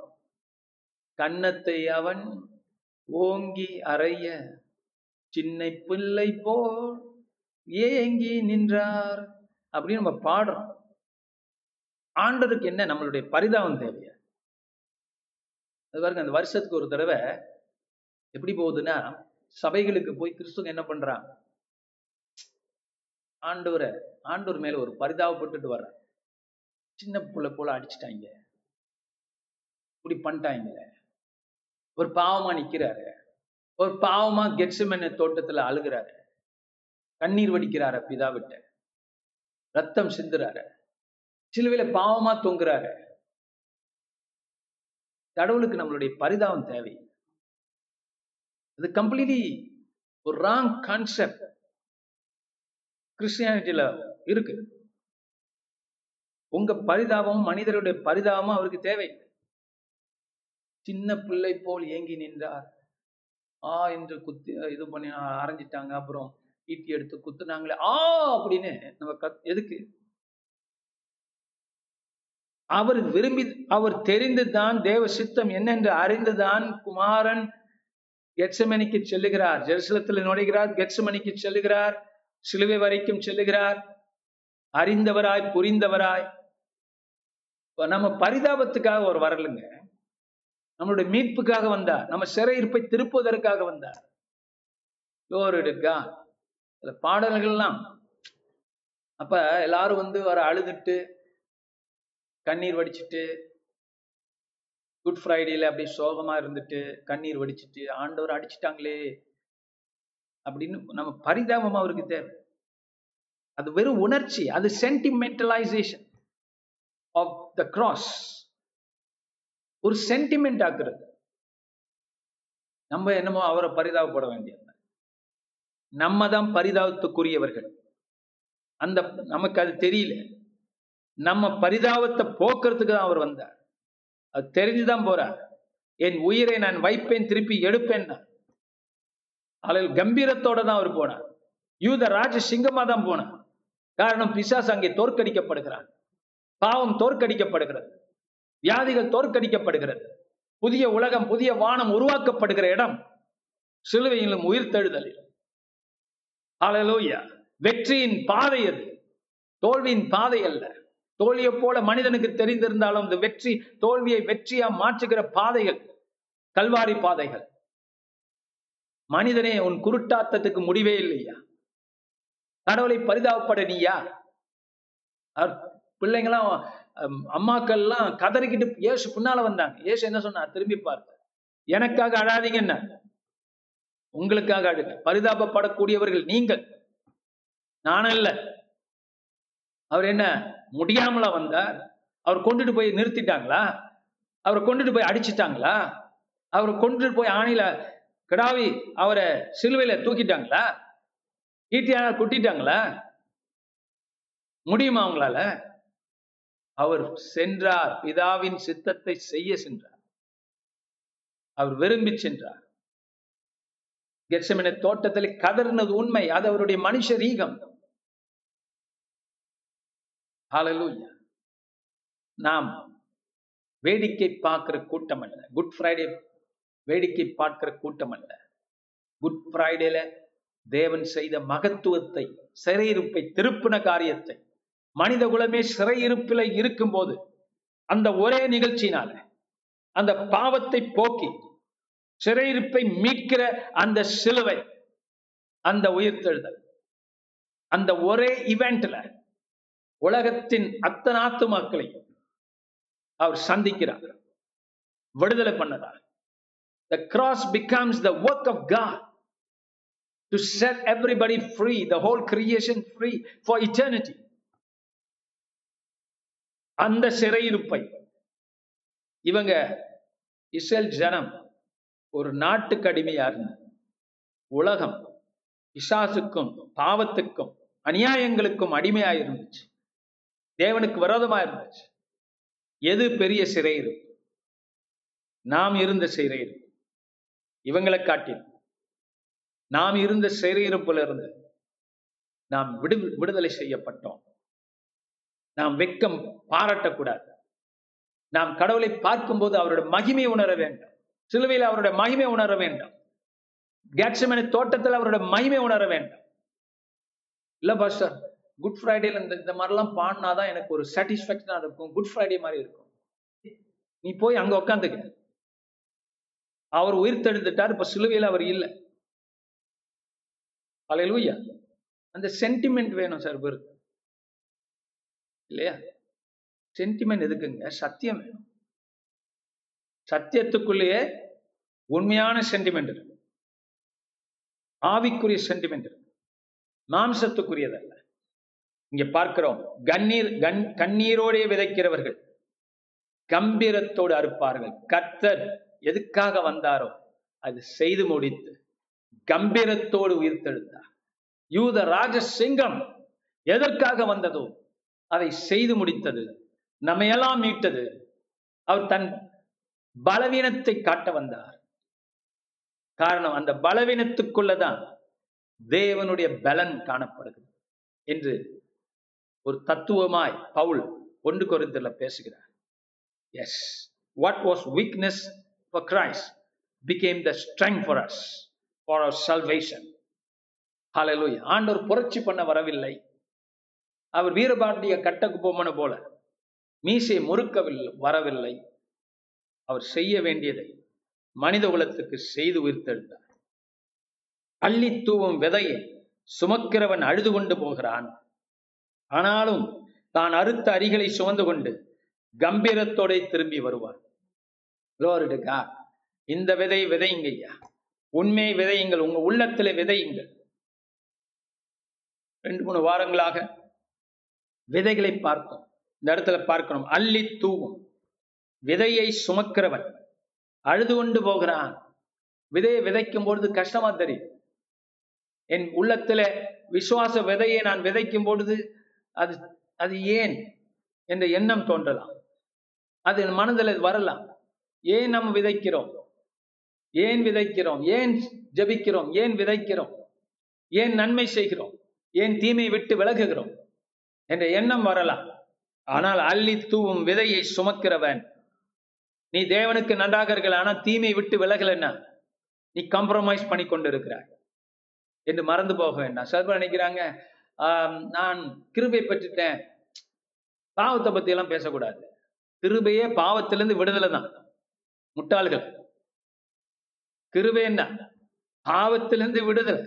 கன்னத்தை அவன் ஓங்கி அறைய சின்ன பிள்ளை போல் ஏங்கி நின்றார் அப்படின்னு நம்ம பாடுறோம். ஆண்டதுக்கு என்ன நம்மளுடைய பரிதாபம் தேவையா? அது பாருங்க அந்த வருஷத்துக்கு ஒரு தடவை எப்படி போகுதுன்னா சபைகளுக்கு போய் கிறிஸ்துவங்க என்ன பண்றாங்க ஆண்டவரை ஆண்டவர் மேல ஒரு பரிதாபப்பட்டுட்டு வர்ற சின்ன புள்ள போல அடிச்சிட்டாங்க. இப்படி பண்ணிட்டாங்க. ஒரு பாவமா நிக்கிறாரு. ஒரு பாவமா கெட்சுமன தோட்டத்துல அழுகிறாரு. கண்ணீர் வடிக்கிறாரு பிதாவிட்ட. ரத்தம் சிந்துறாரு. சிலுவையில பாவமா தொங்குறாரு. கடவுளுக்கு நம்மளுடைய பரிதாபம் தேவை. இது கம்ப்ளீட்லி ஒரு ராங் கான்செப்ட் கிறிஸ்டியானிட்டியில இருக்கு. உங்க பரிதாபமும் மனிதருடைய பரிதாபமும் அவருக்கு தேவை சின்ன பிள்ளை போல் ஏங்கி நின்றார். ஆ என்று குத்தி இது பண்ணி அரைஞ்சிட்டாங்க அப்புறம் ஈட்டி எடுத்து குத்துனாங்களே ஆ அப்படின்னு நம்ம கத் எதுக்கு? அவர் விரும்பி அவர் தெரிந்துதான் தேவ சித்தம் என்னென்று அறிந்துதான் குமாரன் கெட்சமணிக்கு செல்லுகிறார். ஜெருசலத்தில் நுழைகிறார். கெட்சமணிக்கு செல்லுகிறார். சிலுவை வரைக்கும் செல்லுகிறார். அறிந்தவராய் புரிந்தவராய். நம்ம பரிதாபத்துக்காக ஒரு வரலுங்க. நம்மளுடைய மீட்புக்காக வந்தார். நம்ம சிறையிருப்பை திருப்புவதற்காக வந்தார். யோருடுக்கா இந்த பாடல்கள்லாம். அப்ப எல்லாரும் வந்து வர அழுதுட்டு கண்ணீர் வடிச்சிட்டு குட் ஃப்ரைடேல அப்படியே சோகமா இருந்துட்டு கண்ணீர் வடிச்சிட்டு ஆண்டவர் அடிச்சிட்டாங்களே அப்படின்னு நம்ம பரிதாபம் அவருக்கு தேவை. அது வெறும் உணர்ச்சி அது சென்டிமெண்டலைசேஷன் ஆஃப் த கிராஸ் ஒரு சென்டிமெண்ட் ஆக்குறது. நம்ம என்னமோ அவரை பரிதாபப்பட வேண்டியது நம்ம தான் பரிதாபத்துக்குரியவர்கள். அந்த நமக்கு அது தெரியல. நம்ம பரிதாபத்தை போக்குறதுக்கு தான் அவர் வந்தார். அது தெரிஞ்சுதான் போறார் என் உயிரை நான் வைப்பேன் திருப்பி எடுப்பேன். அதில் கம்பீரத்தோட தான் அவர் போனார் யூத ராஜ சிங்கமா தான் போனார் காரணம் பிசாஸ் அங்கே தோற்கடிக்கப்படுகிறார் பாவம் தோற்கடிக்கப்படுகிறது. வியாதிகள் தோற்கடிக்கப்படுகிறது. புதிய உலகம் புதிய வானம் உருவாக்கப்படுகிற இடம் சிலுவையிலும் உயிர் தழுதலில் அலலோயா. வெற்றியின் பாதை அது. தோல்வியின் பாதை அல்ல. தோல்வியை போல மனிதனுக்கு தெரிந்திருந்தாலும் இந்த வெற்றி தோல்வியை வெற்றியா மாற்றுகிற பாதைகள் கல்வாரி பாதைகள். மனிதனே உன் குருட்டாத்தத்துக்கு முடிவே இல்லையா? கடவுளை பரிதாபப்பட நீயா? பிள்ளைங்களாம் அம்மாக்கள்லாம் கதறிக்கிட்டு ஏசு பின்னால வந்தாங்க. ஏசு என்ன சொன்னார்? திரும்பி பார்த்த எனக்காக அழாதீங்க என்ன உங்களுக்காக அழுக. பரிதாபப்படக்கூடியவர்கள் நீங்கள். நானும் இல்லை அவர் என்ன? முடியாமலா வந்தார் அவர் கொண்டுட்டு போய் நிறுத்திட்டாங்களா? அவரை கொண்டுட்டு போய் அடிச்சிட்டாங்களா? அவரை கொண்டுட்டு போய் ஆணையில கிடாவி அவரை சிலுவையில தூக்கிட்டாங்களா? ஈட்டியால குட்டிட்டாங்களா? முடியுமா அவங்களால? அவர் சென்றார். பிதாவின் சித்தத்தை செய்ய சென்றார். அவர் விரும்பி சென்றார். கெட்சமின தோட்டத்தில் கதறினது உண்மை. அது அவருடைய மனுஷ ரீகம். நாம் வேடிக்கை பார்க்கிற கூட்டம் அல்ல. குட் ஃப்ரைடே வேடிக்கை பார்க்கிற கூட்டம் அல்ல. குட் ஃப்ரைடேல தேவன் செய்த மகத்துவத்தை சிறையிருப்பை திருப்பின காரியத்தை மனித குலமே சிறையிருப்பில் இருக்கும்போது அந்த ஒரே நிகழ்ச்சியினால அந்த பாவத்தை போக்கி சிறையிருப்பை மீட்கிற அந்த சிலுவை அந்த உயிர்த்தெழுதல் அந்த ஒரே இவெண்ட்ல உலகத்தின் அத்தனை ஆத்துமாக்களை அவர் சந்திக்கிறார். விடுதலை பண்ணறார் The cross becomes the work of God to set everybody free, the whole creation free for eternity. அந்த சிறையிருப்பை இவங்க இஸ்ரேல் ஜனம் ஒரு நாட்டுக்கு அடிமையா இருந்த உலகம் பிசாசுக்கும் பாவத்துக்கும் அநியாயங்களுக்கும் அடிமையாக இருந்துச்சு தேவனுக்கு விரோதமா இருந்துச்சு. எது பெரிய சிறை இருப்பு நாம் இருந்த சிறையிருப்பு இவங்களை காட்டி நாம் இருந்த சிறையிருப்புல இருந்து நாம் விடு விடுதலை செய்யப்பட்டோம். நாம் வெக்கம் பாராட்டக்கூடாது. நாம் கடவுளை பார்க்கும்போது அவருடைய மகிமை உணர வேண்டும். சிலுவையில் அவருடைய மகிமை உணர வேண்டும். கேட்சமனை தோட்டத்தில் அவருடைய மகிமை உணர வேண்டும். இல்ல பாஸ்டர்? குட் ஃப்ரைடேல இந்த இந்த மாதிரிலாம் பாடினாதான் எனக்கு ஒரு சாட்டிஸ்பாக்சனா இருக்கும். குட் ஃப்ரைடே மாதிரி இருக்கும். நீ போய் அங்க உக்காந்துக்க. அவர் உயிர் தெழுந்துட்டார் இப்ப சிலுவையில் அவர் இல்லை. அலையலூயா அந்த சென்டிமெண்ட் வேணும் சார் பேருக்கு. இல்லையா? சென்டிமெண்ட் எதுக்குங்க? சத்தியம் வேணும். சத்தியத்துக்குள்ளேயே உண்மையான சென்டிமெண்ட் இருக்கு. ஆவிக்குரிய சென்டிமெண்ட் இருக்கு. மாம்சத்துக்குரியதல்ல. இங்க பார்க்கிறோம். கண்ணீர் கண் கண்ணீரோடே விதைக்கிறவர்கள். கம்பீரத்தோடு அறுப்பார்கள். கர்த்தர் எதுக்காக வந்தாரோ அது செய்து முடித்து கம்பீரத்தோடு உயிர்த்தெழுந்தார் யூத ராஜசிங்கம் எதற்காக வந்ததோ அதை செய்து முடித்தது நம்மையெல்லாம் மீட்டது. அவர் தன் பலவீனத்தை காட்ட வந்தார். காரணம் அந்த பலவீனத்துக்குள்ளதான் தேவனுடைய பலன் காணப்படுகிறது என்று ஒரு தத்துவமாய் பவுல் ஒன்று கொரிந்தில் பேசுகிறார். Yes what was weakness for Christ became the strength for us for our salvation Hallelujah. ஆண்டவர் புரட்சி பண்ண வரவில்லை. அவர் வீரபாண்டிய கட்டக்கு போமன போல மீசை முறுக்கவில்லை வரவில்லை. அவர் செய்ய வேண்டியதை மனித குலத்துக்கு செய்து உயிர்த்தெழுந்தார். அள்ளி தூவும் விதையை சுமக்கிறவன் அழுது கொண்டு போகிறான். ஆனாலும் தான் அறுத்த அரிகளை சுமந்து கொண்டு கம்பீரத்தோட திரும்பி வருவார். இந்த விதை விதையுங்க ஐயா உண்மை விதையுங்கள். உங்க உள்ளத்துல விதையுங்கள். ரெண்டு மூணு வாரங்களாக விதைகளை பார்த்தோம் இந்த இடத்துல பார்க்கணும். அள்ளி தூவும். விதையை சுமக்கிறவன். அழுது கொண்டு போகிறான். விதையை விதைக்கும் பொழுது கஷ்டமா தெரியும். என் உள்ளத்துல விசுவாச விதையை நான் விதைக்கும் பொழுது அது அது ஏன் என்ற எண்ணம் தோன்றலாம். அது மனதில் வரலாம். ஏன் நம்ம விதைக்கிறோம்? ஏன் விதைக்கிறோம்? ஏன் ஜெபிக்கிறோம்? ஏன் விதைக்கிறோம்? ஏன் நன்மை செய்கிறோம்? ஏன் தீமை விட்டு விலகுகிறோம்? என்ற எண்ணம் வரலாம். ஆனால் அள்ளி தூவும் விதையை சுமக்கிறவன் நீ தேவனுக்கு நன்றாக இருக்கல ஆனா தீமையை விட்டு விலகலன்னா நீ காம்ப்ரமைஸ் பண்ணி கொண்டு இருக்கிறாய் என்று மறந்து போக வேண்டாம். சர்வ நினைக்கிறாங்க நான் கிருபை பெற்றுட்டேன். பாவத்தை பத்தி எல்லாம் பேசக்கூடாது. கிருபையே பாவத்திலிருந்து விடுதலை தான். முட்டாள்கள். கிருபை என்ன? பாவத்திலிருந்து விடுதலை.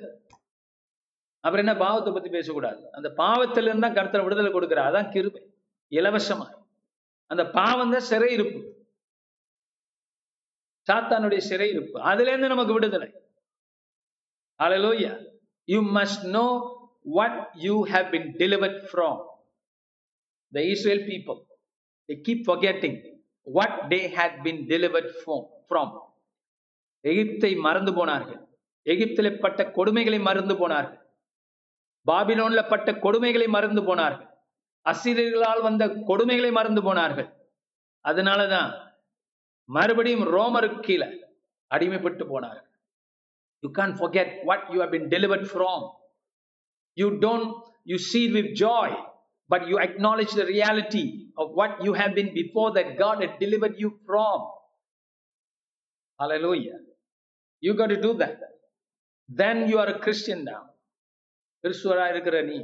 அப்புறம் என்ன பாவத்தை பத்தி பேசக்கூடாது? அந்த பாவத்திலிருந்து தான் கருத்துல விடுதலை கொடுக்கிறார். அதான் கிருபை. இலவசமா. அந்த பாவம் தான் சிறை இருப்பு. சாத்தானுடைய சிறை இருப்பு. அதுல இருந்து நமக்கு விடுதலை. Hallelujah. You must know what you have been delivered from. The Israel people, they keep forgetting what they had been delivered from. எகிப்தை மறந்து போனார்கள் எகிப்தில் பட்ட கொடுமைகளை மறந்து போனார்கள் பாபிலோன்ல பட்ட கொடுமைகளை மறந்து போனார்கள் அசிரியர்களால் வந்த கொடுமைகளை மறந்து போனார்கள் அதனாலதான் மறுபடியும் ரோமருக்கு கீழே அடிமைப்பட்டு போனார்கள் you can't forget what you have been delivered from You don't, you see it with joy, but you acknowledge the reality of what you have been before that God had delivered you from. Hallelujah. You got to do that. Then you are a Christian now. கிறிஸ்துவரா இருக்கிற நீ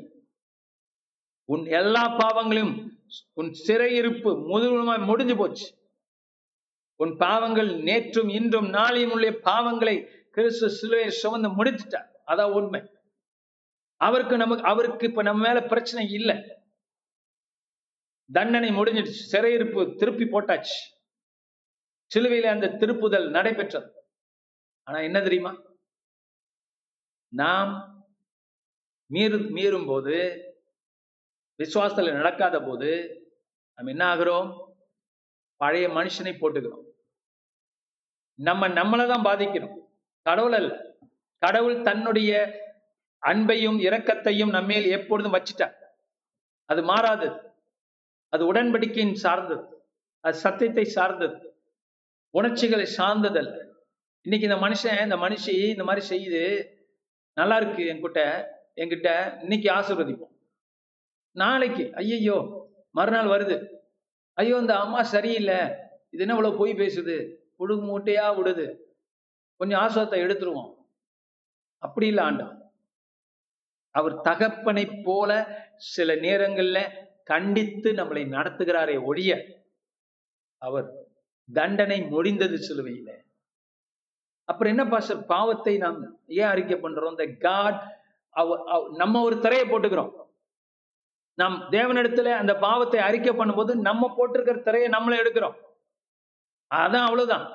உன் எல்லா பாவங்களையும் உன் சிறையிருப்பு முழுவதுமாய் முடிஞ்சு போச்சு உன் பாவங்கள் நேற்றும் இன்றும் நாளையும் உள்ள பாவங்களை கிறிஸ்து சிலுவையை சுமந்து முடித்துட்டார் அதான் உண்மை அவருக்கு நமக்கு அவருக்கு இப்ப நம்ம மேல பிரச்சனை இல்லை. தண்டனை முடிஞ்சிடுச்சு. சிறையிருப்பு திருப்பி போட்டாச்சு. சிலுவையில அந்த திருப்புதல் நடைபெற்றது. ஆனா என்ன தெரியுமா? நாம் மீறு மீறும் போது விசுவாசத்துல நடக்காத போது நம்ம என்ன ஆகிறோம்? பழைய மனுஷனை போட்டுக்கிறோம். நம்ம நம்மளை தான் பாதிக்கிறோம். கடவுள் அல்ல. கடவுள் தன்னுடைய அன்பையும் இரக்கத்தையும் நம்மேல் எப்பொழுதும் வச்சிட்டார். அது மாறாது. அது உடன்படிக்கையின் சார்ந்தது. அது சத்தியத்தை சார்ந்தது. உணர்ச்சிகளை சார்ந்ததல்ல. இன்னைக்கு இந்த மனுஷன் இந்த மனுஷி இந்த மாதிரி செய்யுது நல்லா இருக்கு என்கிட்ட என்கிட்ட இன்னைக்கு ஆசீர்வதிப்போம். நாளைக்கு ஐயையோ மறுநாள் வருது. ஐயோ இந்த அம்மா சரியில்லை. இது என்ன இவ்வளோ போய் பேசுது? புழு மூட்டையா விடுது. கொஞ்சம் ஆசுவத்தை எடுத்துருவோம். அப்படி இல்லை ஆண்டவன் அவர் தகப்பனை போல சில நேரங்கள்ல கண்டித்து நம்மளை நடத்துகிறாரே ஒழிய அவர் தண்டனை முடிந்தது சிலுவையில. அப்புறம் என்ன பாஸ்டர்? பாவத்தை நாம் ஏன் அறிக்கை பண்றோம்? இந்த காட் நம்ம ஒரு திரையை போட்டுக்கிறோம். நம் தேவனிடத்துல அந்த பாவத்தை அறிக்கை பண்ணும்போது நம்ம போட்டிருக்கிற திரையை நம்மளை எடுக்கிறோம். அதான் அவ்வளவுதான்.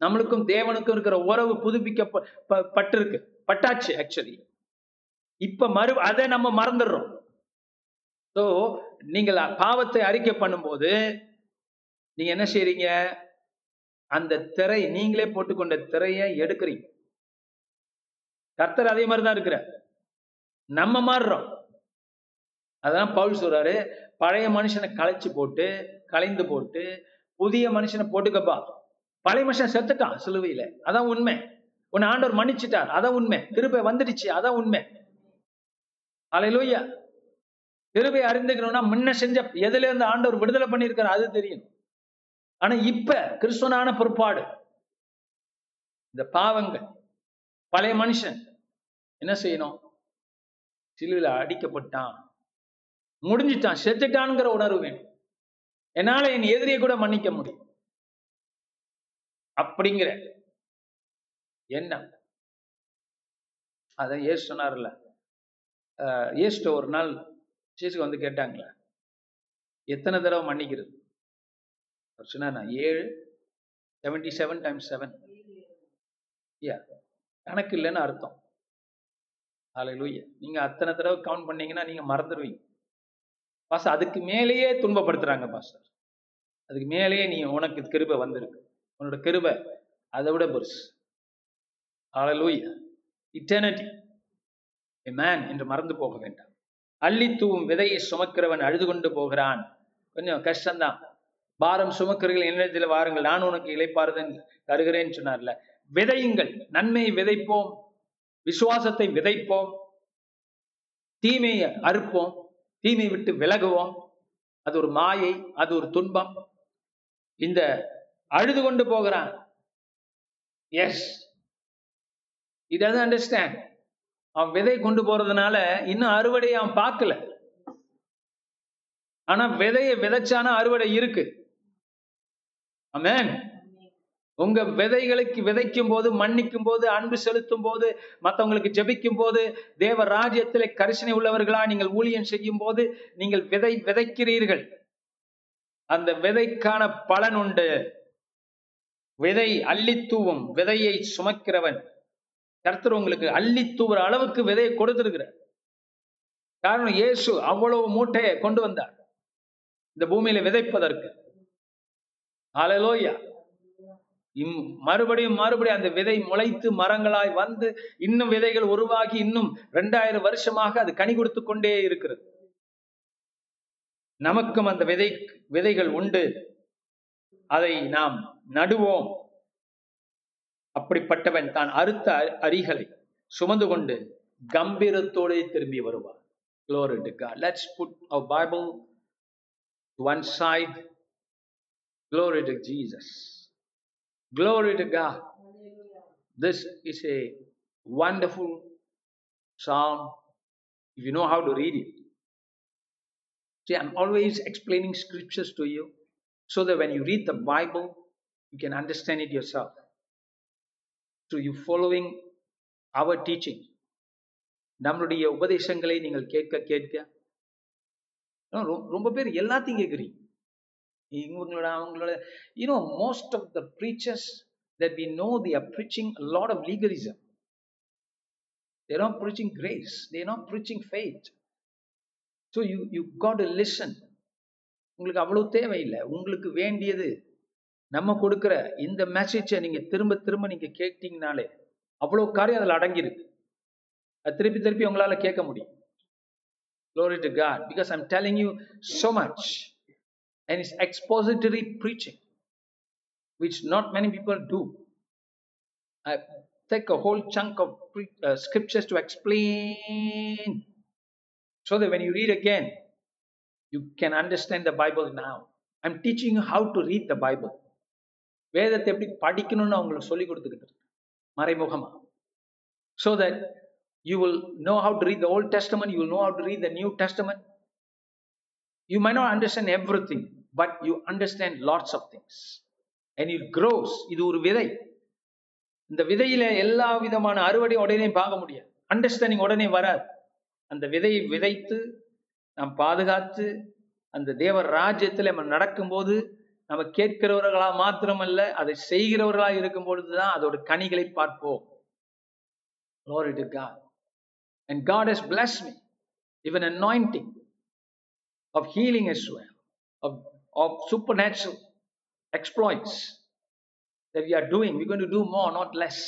நம்மளுக்கும் தேவனுக்கும் இருக்கிற உறவு புதுப்பிக்க பட்டிருக்கு. பட்டாச்சு ஆக்சுவலி இப்ப மறு அதை நம்ம மறந்துடுறோம். ஸோ நீங்கள் பாவத்தை அறிக்கை பண்ணும்போது நீங்க என்ன செய்றீங்க? அந்த திரை நீங்களே போட்டுக்கொண்ட திரையை எடுக்கிறீங்க. கர்த்தர் அதே மாதிரி தான் இருக்கிற நம்ம மாறுறோம். அதான் பவுல் சொல்றாரு. பழைய மனுஷனை களைச்சு போட்டு கலைந்து போட்டு புதிய மனுஷனை போட்டுக்கப்பா. பழைய மனுஷன் செத்துட்டான் சிலுவையில. அதான் உண்மை. உன்னை ஆண்டவர் மன்னிச்சிட்டார். அதான் உண்மை. திருப்ப வந்துடுச்சு. அதான் உண்மை. அலையிலூயா. கிருபை அறிந்துக்கணும்னா முன்ன செஞ்ச எதுல இருந்து ஆண்டவர் விடுதலை பண்ணியிருக்காரு அது தெரியும். ஆனா இப்ப கிறிஸ்துவனான பிற்பாடு இந்த பாவங்கள் பழைய மனுஷன் என்ன செய்யணும்? சிலுவையில் அடிக்கப்பட்டான். முடிஞ்சிட்டான் செத்துட்டான்ங்கிற உணர்வு வேணும். என்னால என் எதிரியை கூட மன்னிக்க முடியும். அப்படிங்கிற என்ன அதான் ஏசு சொன்னார்ல ஏசுட்ட ஒரு நாள் ஜீசுக்கு வந்து கேட்டாங்களே? எத்தனை தடவை மன்னிக்கிறது? அவர் சொன்னார் நான் ஏழு செவன்டி செவன் டைம்ஸ் செவன் யா கணக்கு இல்லைன்னு அர்த்தம். அலையிலூய நீங்கள் அத்தனை தடவை கவுண்ட் பண்ணீங்கன்னா நீங்கள் மறந்துடுவீங்க. பாஸ்டர் அதுக்கு மேலேயே துன்பப்படுத்துகிறாங்க பாஸ்டர். அதுக்கு மேலேயே நீ உனக்கு கிருபை வந்திருக்கு. உன்னோட கிருபை அதை விட பெருசு. அலையிலூய இட்டர்னிட்டி மேன் என்று மறந்து போக வேண்டாம். அள்ளி தூவும் விதையை சுமக்கிறவன் அழுது கொண்டு போகிறான். கொஞ்சம் கஷ்டம்தான். பாரம் சுமக்கிறீர்கள் என்னிடத்தில் வாருங்கள். நான் உனக்கு இழைப்பாருதன் தருகிறேன்னு சொன்னார்ல. விதையுங்கள். நன்மையை விதைப்போம். விசுவாசத்தை விதைப்போம். தீமையை அறுப்போம். தீமை விட்டு விலகுவோம். அது ஒரு மாயை அது ஒரு துன்பம். இந்த அழுது கொண்டு போகிறான். எஸ் இட் டசன் அண்டர்ஸ்டாண்ட் அவன் விதை கொண்டு போறதுனால இன்னும் அறுவடையை அவன் பார்க்கல. ஆனா விதையை விதைச்சானா அறுவடை இருக்கு. அமேன் உங்க விதைகளுக்கு விதைக்கும் போது மன்னிக்கும் போது அன்பு செலுத்தும் போது மற்றவங்களுக்கு ஜெபிக்கும் போது தேவ ராஜ்யத்திலே கரிசனை உள்ளவர்களா நீங்கள் ஊழியம் செய்யும் போது நீங்கள் விதை விதைக்கிறீர்கள். அந்த விதைக்கான பலன் உண்டு. விதை அள்ளித்தூவும் விதையை சுமக்கிறவன். கர்த்தர் உங்களுக்கு அள்ளித்தூவுற அளவுக்கு விதையை கொடுத்திருக்கிறார். காரணம் இயேசு அவ்வளவு மூட்டையை கொண்டு வந்தார். இந்த பூமியில விதைப்பதற்கு. ஆலலோயா இம் மறுபடியும் மறுபடியும் அந்த விதை முளைத்து மரங்களாய் வந்து இன்னும் விதைகள் உருவாகி இன்னும் ரெண்டாயிரம் வருஷமாக அது கனி கொடுத்து கொண்டே இருக்கிறது. நமக்கும் அந்த விதை விதைகள் உண்டு. அதை நாம் நடுவோம். அப்படிப்பட்டவன் தான் அறுத்த அரிகளை சுமந்து கொண்டு கம்பீரத்தோடு திரும்பி வருவார் Glory to God. Let's put our Bible to one side. Glory to Jesus. Glory to God. This is a wonderful psalm if you know how to read it. See, I'm always explaining scriptures to you so that when you read the Bible, you can understand it yourself. Do you following our teaching நம்மளுடைய உபதேசங்களை நீங்கள் கேட்க கேட்க ரொம்ப பேர் எல்லாத்தையும் கேட்குறீங்க இவங்களோட அவங்களோட you know most of the preachers that we know they are preaching lot of legalism there are preaching grace there are preaching faith so you you got listen உங்களுக்கு அவ்வளோ தேவையில்லை உங்களுக்கு வேண்டியது நம்ம கொடுக்குற இந்த மெசேஜை நீங்க திரும்ப திரும்ப நீங்க கேட்டீங்கனாலே அவ்வளோ காரியம் அதில் அடங்கியிருக்கு அது திருப்பி திருப்பி உங்களால் கேட்க முடியும் Glory to God. Because I'm telling you so much. And it's expository preaching, which not many people do. I take a whole chunk of pre- uh, scriptures to explain so that when you read again, you can understand the Bible now. I'm teaching you how to read the Bible. வேதத்தை எப்படி படிக்கணும்னு அவங்களுக்கு சொல்லி கொடுத்துக்கிட்டு மறைமுகமா so that you will know how to read the old testament you will know how to read the new testament you may not understand everything but you understand lots of things and it grows இது ஒரு விதை இந்த விதையில எல்லா விதமான அறுவடையும் உடனே பார்க்க முடியாது understanding உடனே வராது அந்த விதையை விதைத்து நாம் பாதுகாத்து அந்த தேவர் ராஜ்யத்தில் நம்ம நடக்கும்போது நம்ம கேட்கிறவர்களா மாத்திரமல்ல அதை செய்கிறவர்களா இருக்கும் பொழுதுதான் அதோட கனிகளை பார்ப்போம் Glory to God. And God has blessed me, even anointing of healing as well, of, of supernatural exploits that we are doing. We're going to do more, not less.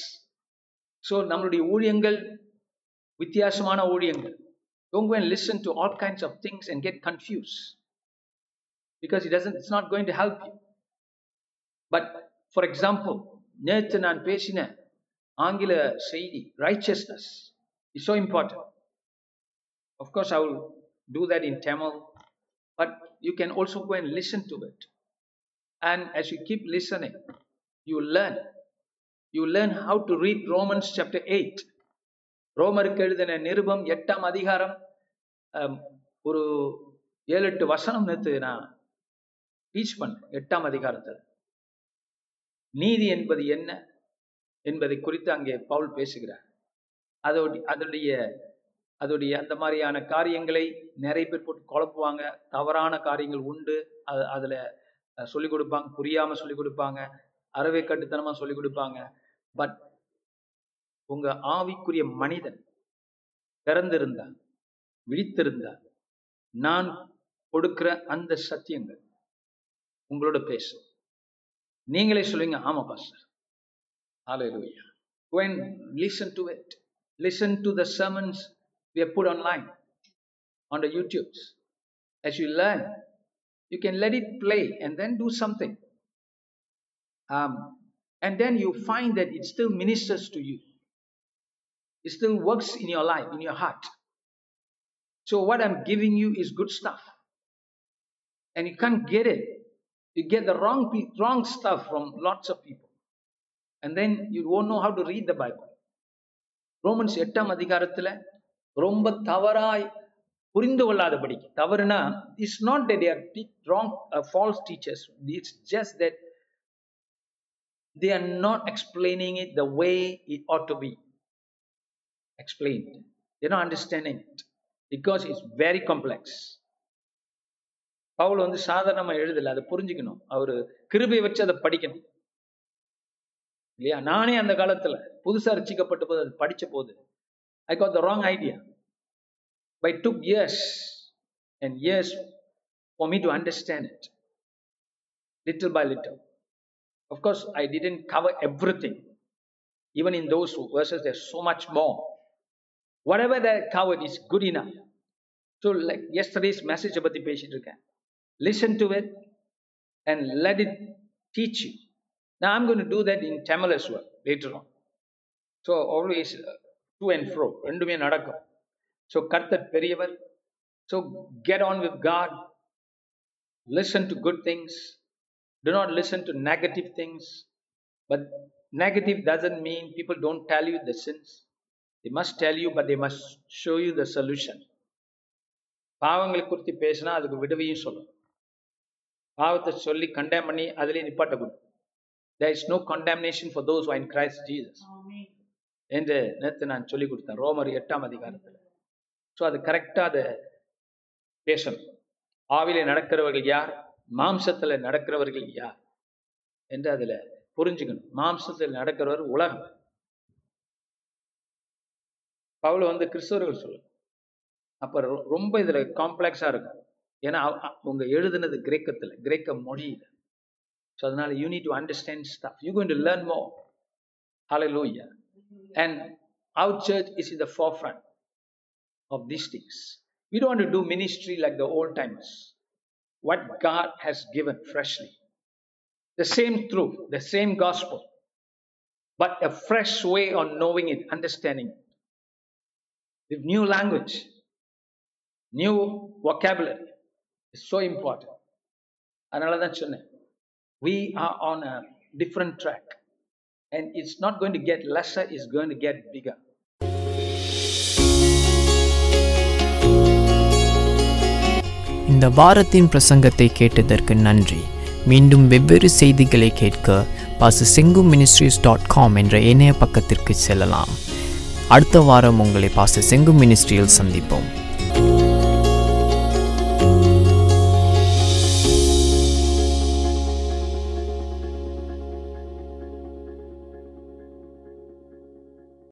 So, நம்மளுடைய ஊழியங்கள் வித்தியாசமான ஊழியங்கள் Don't go and listen to all kinds of things and get confused because it doesn't, it's not going to help you. But, for example, நேற்று நான் பேசின ஆங்கில செய்தி righteousness is so important. Of course, I will do that in Tamil, but you can also go and listen to it. And as you keep listening, you learn. You learn how to read Romans chapter 8. ரோமருக்கு எழுதின நிருபம் எட்டாம் அதிகாரம் அம், ஒரு ஏழு எட்டு வசனம் நேற்று நான் டீச் பண்றோம் எட்டாம் அதிகாரத்தில். நீதி என்பது என்ன? என்பதை குறித்து அங்கே பவுல் பேசுகிறார். அதோட அதோடைய அதோடைய அந்த மாதிரியான காரியங்களை நிறைய பேர் போட்டு குழப்புவாங்க. தவறான காரியங்கள் உண்டு. அது அதுல சொல்லிக் கொடுப்பாங்க. புரியாம சொல்லிக் கொடுப்பாங்க. அறவே கட்டுத்தனமா சொல்லிக் கொடுப்பாங்க. பட் உங்க ஆவிக்குரிய மனிதன் திறந்திருந்தார் விழித்திருந்தார். நான் கொடுக்கிற அந்த சத்தியங்கள் உங்களோட பேசும் நீங்களே சொல்லுவீங்க ஆமா pastor Hallelujah. Go and listen to it. Listen to the sermons we have put online on the YouTubes. As you learn, you can let it play and then do something. Um, and then you find that it still ministers to you. It still works in your life, in your heart. So what I'm giving you is good stuff. And you can't get it. You get the wrong, pe- wrong stuff from lots of people. And then you won't know how to read the Bible. Romans எட்டாம் அதிகாரத்தில் ரொம்ப தவறாய் புரிந்து கொள்ளாதபடி தவறுனா it's not that they're wrong false teachers it's just that they are not explaining it the way it ought to be explained they not understanding it because it's very complex Paul வந்து சாதாரணமா எழுதல அதை புரிஞ்சுக்கணும் அவரு கிருபை வச்சு அதை படிக்கணும் இல்லையா நானே அந்த காலத்துல புதுசா ரசிக்கப்பட்ட போது அது படிச்ச போது I got the wrong idea by took years and years for me to understand it little by little of course I didn't cover everything even in those verses there's so much more whatever they covered is good enough so like yesterday's message பத்தி பேசிட்டு இருக்கேன் listen to it and let it teach you. Now, I'm going to do that in Tamil as well later on. So, always uh, to and fro. ரெண்டுமே நடக்கும் so கர்த்தர் பெரியவர் so get on with God listen to good things do not listen to negative things but negative doesn't mean people don't tell you the sins they must tell you but they must show you the solution பாவங்களை குறித்து பேசினா அதுக்கு விடுவையும் சொல்லணும் பாவத்தை சொல்லி கண்டேம் பண்ணி அதிலே நிப்பாட்டக்கூடாது. There is no condemnation for those who are in Christ Jesus. என்று நேற்று நான் சொல்லி கொடுத்தேன் ரோமர் எட்டாம் அதிகாரத்தில். ஸோ அது கரெக்டாக அதை பேசணும். ஆவிலே நடக்கிறவர்கள் யார்? மாம்சத்துல நடக்கிறவர்கள் யார்? என்று அதுல புரிஞ்சுக்கணும். மாம்சத்தில் நடக்கிறவர் உலகம். பவுல் வந்து கிறிஸ்தவர்கள் சொல்லு அப்ப ரொம்ப இதுல காம்ப்ளெக்ஸா இருக்கும். ஏன்னா அவ- அ- உங்க எழுதுனது கிரேக்கத்துல கிரேக்க மொழியில ஸோ அதனால you need to understand stuff you going to learn more hallelujah and our church is in the forefront of these things we don't want to do ministry like the old timers what God has given freshly. The same truth, the same gospel, but a fresh way on knowing it, understanding it. With new language, new vocabulary is so important. அதனால தான் சொன்னேன். We are on a different track and it's not going to get lesser is going to get bigger இந்த வாரத்தின் பிரசங்கத்தை கேட்டதற்கு நன்றி. மீண்டும் வெவ்வேறு செய்திகளை கேட்க பாச செங்கு மினிஸ்ட்ரிஸ் டாட் காம் என்ற இணைய பக்கத்திற்கு செல்லலாம். அடுத்த வாரம் உங்களை பாச செங்கு மினிஸ்ட்ரியில் சந்திப்போம்.